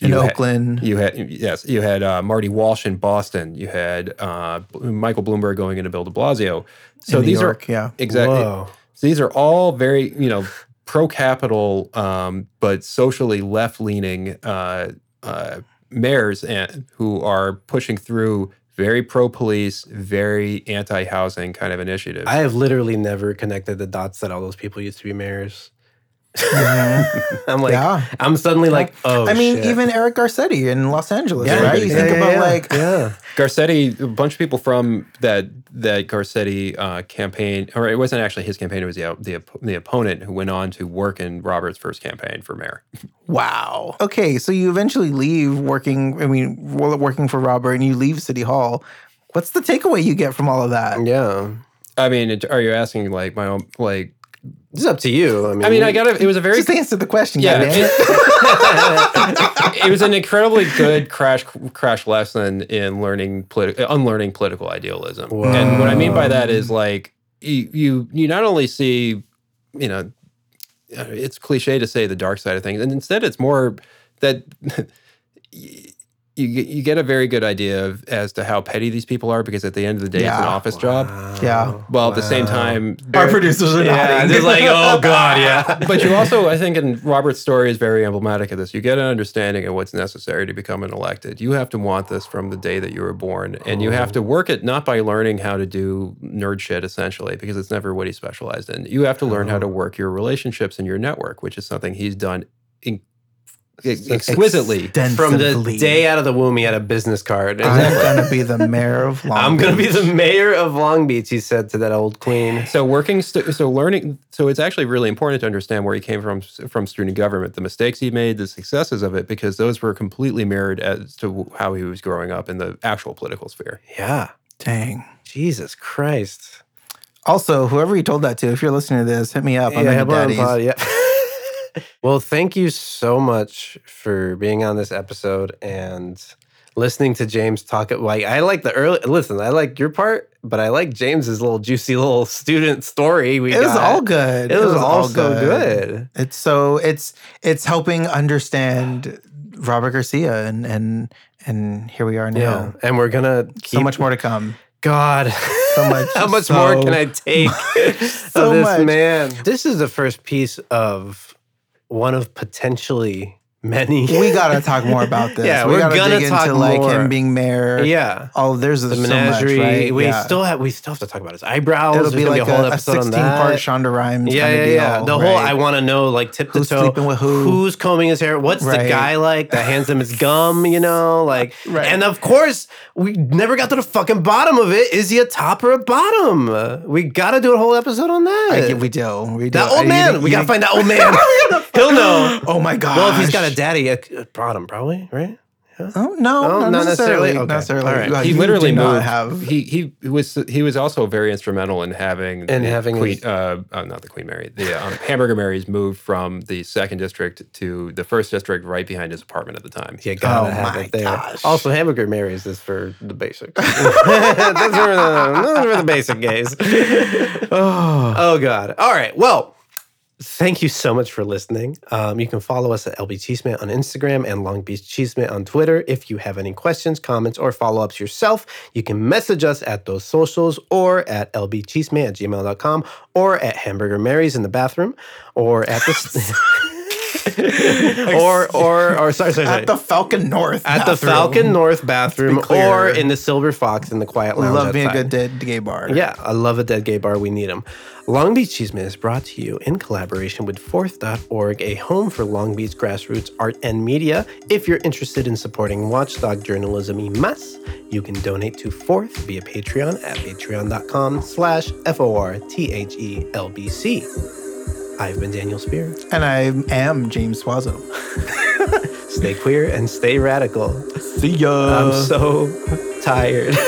In you had- Oakland. you had yes, you had uh, Marty Walsh in Boston. You had uh, Michael Bloomberg going into Bill De Blasio. So in New these York, are yeah. exactly. Whoa. So these are all very you know pro capital, um, but socially left leaning uh, uh, mayors and who are pushing through very pro police, very anti housing kind of initiatives. I have literally never connected the dots that all those people used to be mayors. <laughs> I'm like, Yeah. I'm suddenly like, oh, I mean, shit. even Eric Garcetti in Los Angeles, Yeah, right? You think yeah, about yeah, like yeah. <laughs> Garcetti, a bunch of people from that that Garcetti uh, campaign, or it wasn't actually his campaign; it was the, the the opponent who went on to work in Robert's first campaign for mayor. Wow. Okay, so you eventually leave working. I mean, working for Robert, and you leave City Hall. What's the takeaway you get from all of that? yeah. I mean, are you asking like my own like? It's up to you. I mean, I mean, I got it. It was a very Just answer the question. yeah. It, <laughs> it was an incredibly good crash crash lesson in learning politi- unlearning political idealism. And what I mean by that is like you you you not only see you know it's cliche to say the dark side of things, and instead it's more that <laughs> you get- you get a very good idea of, as to how petty these people are because at the end of the day, it's an Yeah. office job. Yeah. While at the same time, Our producers are Yeah, nodding. just like, oh god, yeah. <laughs> but you also, I think, in Robert's story is very emblematic of this. You get an understanding of what's necessary to become an elected. You have to want this from the day that you were born, and you have to oh. work it not by learning how to do nerd shit essentially, because it's never what he specialized in. You have to learn how oh. to work your relationships and your network, which is something he's done in, exquisitely. From the day out of the womb, he had a business card. I'm gonna be the mayor of <laughs> Long I'm gonna be Beach. the mayor of Long Beach, he said to that old queen. So working, st- so learning, so it's actually really important to understand where he came from from student government, the mistakes he made, the successes of it, because those were completely mirrored as to how he was growing up in the actual political sphere. Yeah. Dang. Jesus Christ. Also, whoever you told that to, if you're listening to this, hit me up. I'm yeah, the about pod, yeah. <laughs> well, thank you so much for being on this episode and listening to James talk. Like, I like the early. Listen, I like your part, but I like James's little juicy little student story. We It was all good. It was, all so good. It's so it's it's helping understand Robert Garcia and and and here we are now. Yeah, and we're gonna keep So much more to come. God, So much- <laughs> How much so- more can I take <laughs> So of this much. man? This is the first piece of one of potentially many. We gotta talk more about <laughs> this. Yeah, we we're gotta gonna dig talk into like more. him being mayor. yeah. Oh, there's The so menagerie. much, right? We Yeah. still have we still have to talk about his eyebrows. It'll be like a whole a, a episode on 16 that. part Shonda Rhimes yeah, yeah, deal. yeah. The whole? I want to know like tip to Who's toe. sleeping with who? Who's combing his hair? What's the guy like that hands him his <laughs> gum? You know, like. Right. And of course, we never got to the fucking bottom of it. Is he a top or a bottom? We got to do a whole episode on that. I we do. We do. that old you man. we you gotta think- find that old man. <laughs> He'll know. Oh my god. Well, if he's got a daddy, a, a bottom probably, right? Oh, no, Oh, not, not necessarily? necessarily. Okay. necessarily. All right. Well, he literally moved. not have. he he was he was also very instrumental in having And the having Queen, his- uh, uh, not the Queen Mary, the um, Hamburger Marys moved from the second district to the first district, right behind his apartment at the time. You gotta Oh have my it there. gosh. Also, hamburger Marys is for the basics. <laughs> <laughs> That's for the, those are for the basic gays. Oh. <laughs> oh, God. All right. Well, thank you so much for listening. Um, you can follow us at LB Chisme on Instagram and Long Beach Chisme on Twitter. If you have any questions, comments, or follow ups yourself, you can message us at those socials or at lbchisme at gmail.com or at Hamburger Mary's in the bathroom or at the. <laughs> <laughs> <laughs> or, or, or, sorry, sorry, sorry. at the Falcon North. At the. Falcon North bathroom or in the Silver Fox in the Quiet Lounge. Love me a outside. good dead gay bar. Yeah, I love a dead gay bar. We need them. Long Beach Chisme is brought to you in collaboration with Forth.org, a home for Long Beach grassroots art and media. If you're interested in supporting watchdog journalism y más, you can donate to Forth via Patreon at patreon.com slash F-O-R-T-H-E-L-B-C. I've been Daniel Spear. And I am James Suazo. <laughs> Stay queer and stay radical. See ya. I'm so tired. <laughs>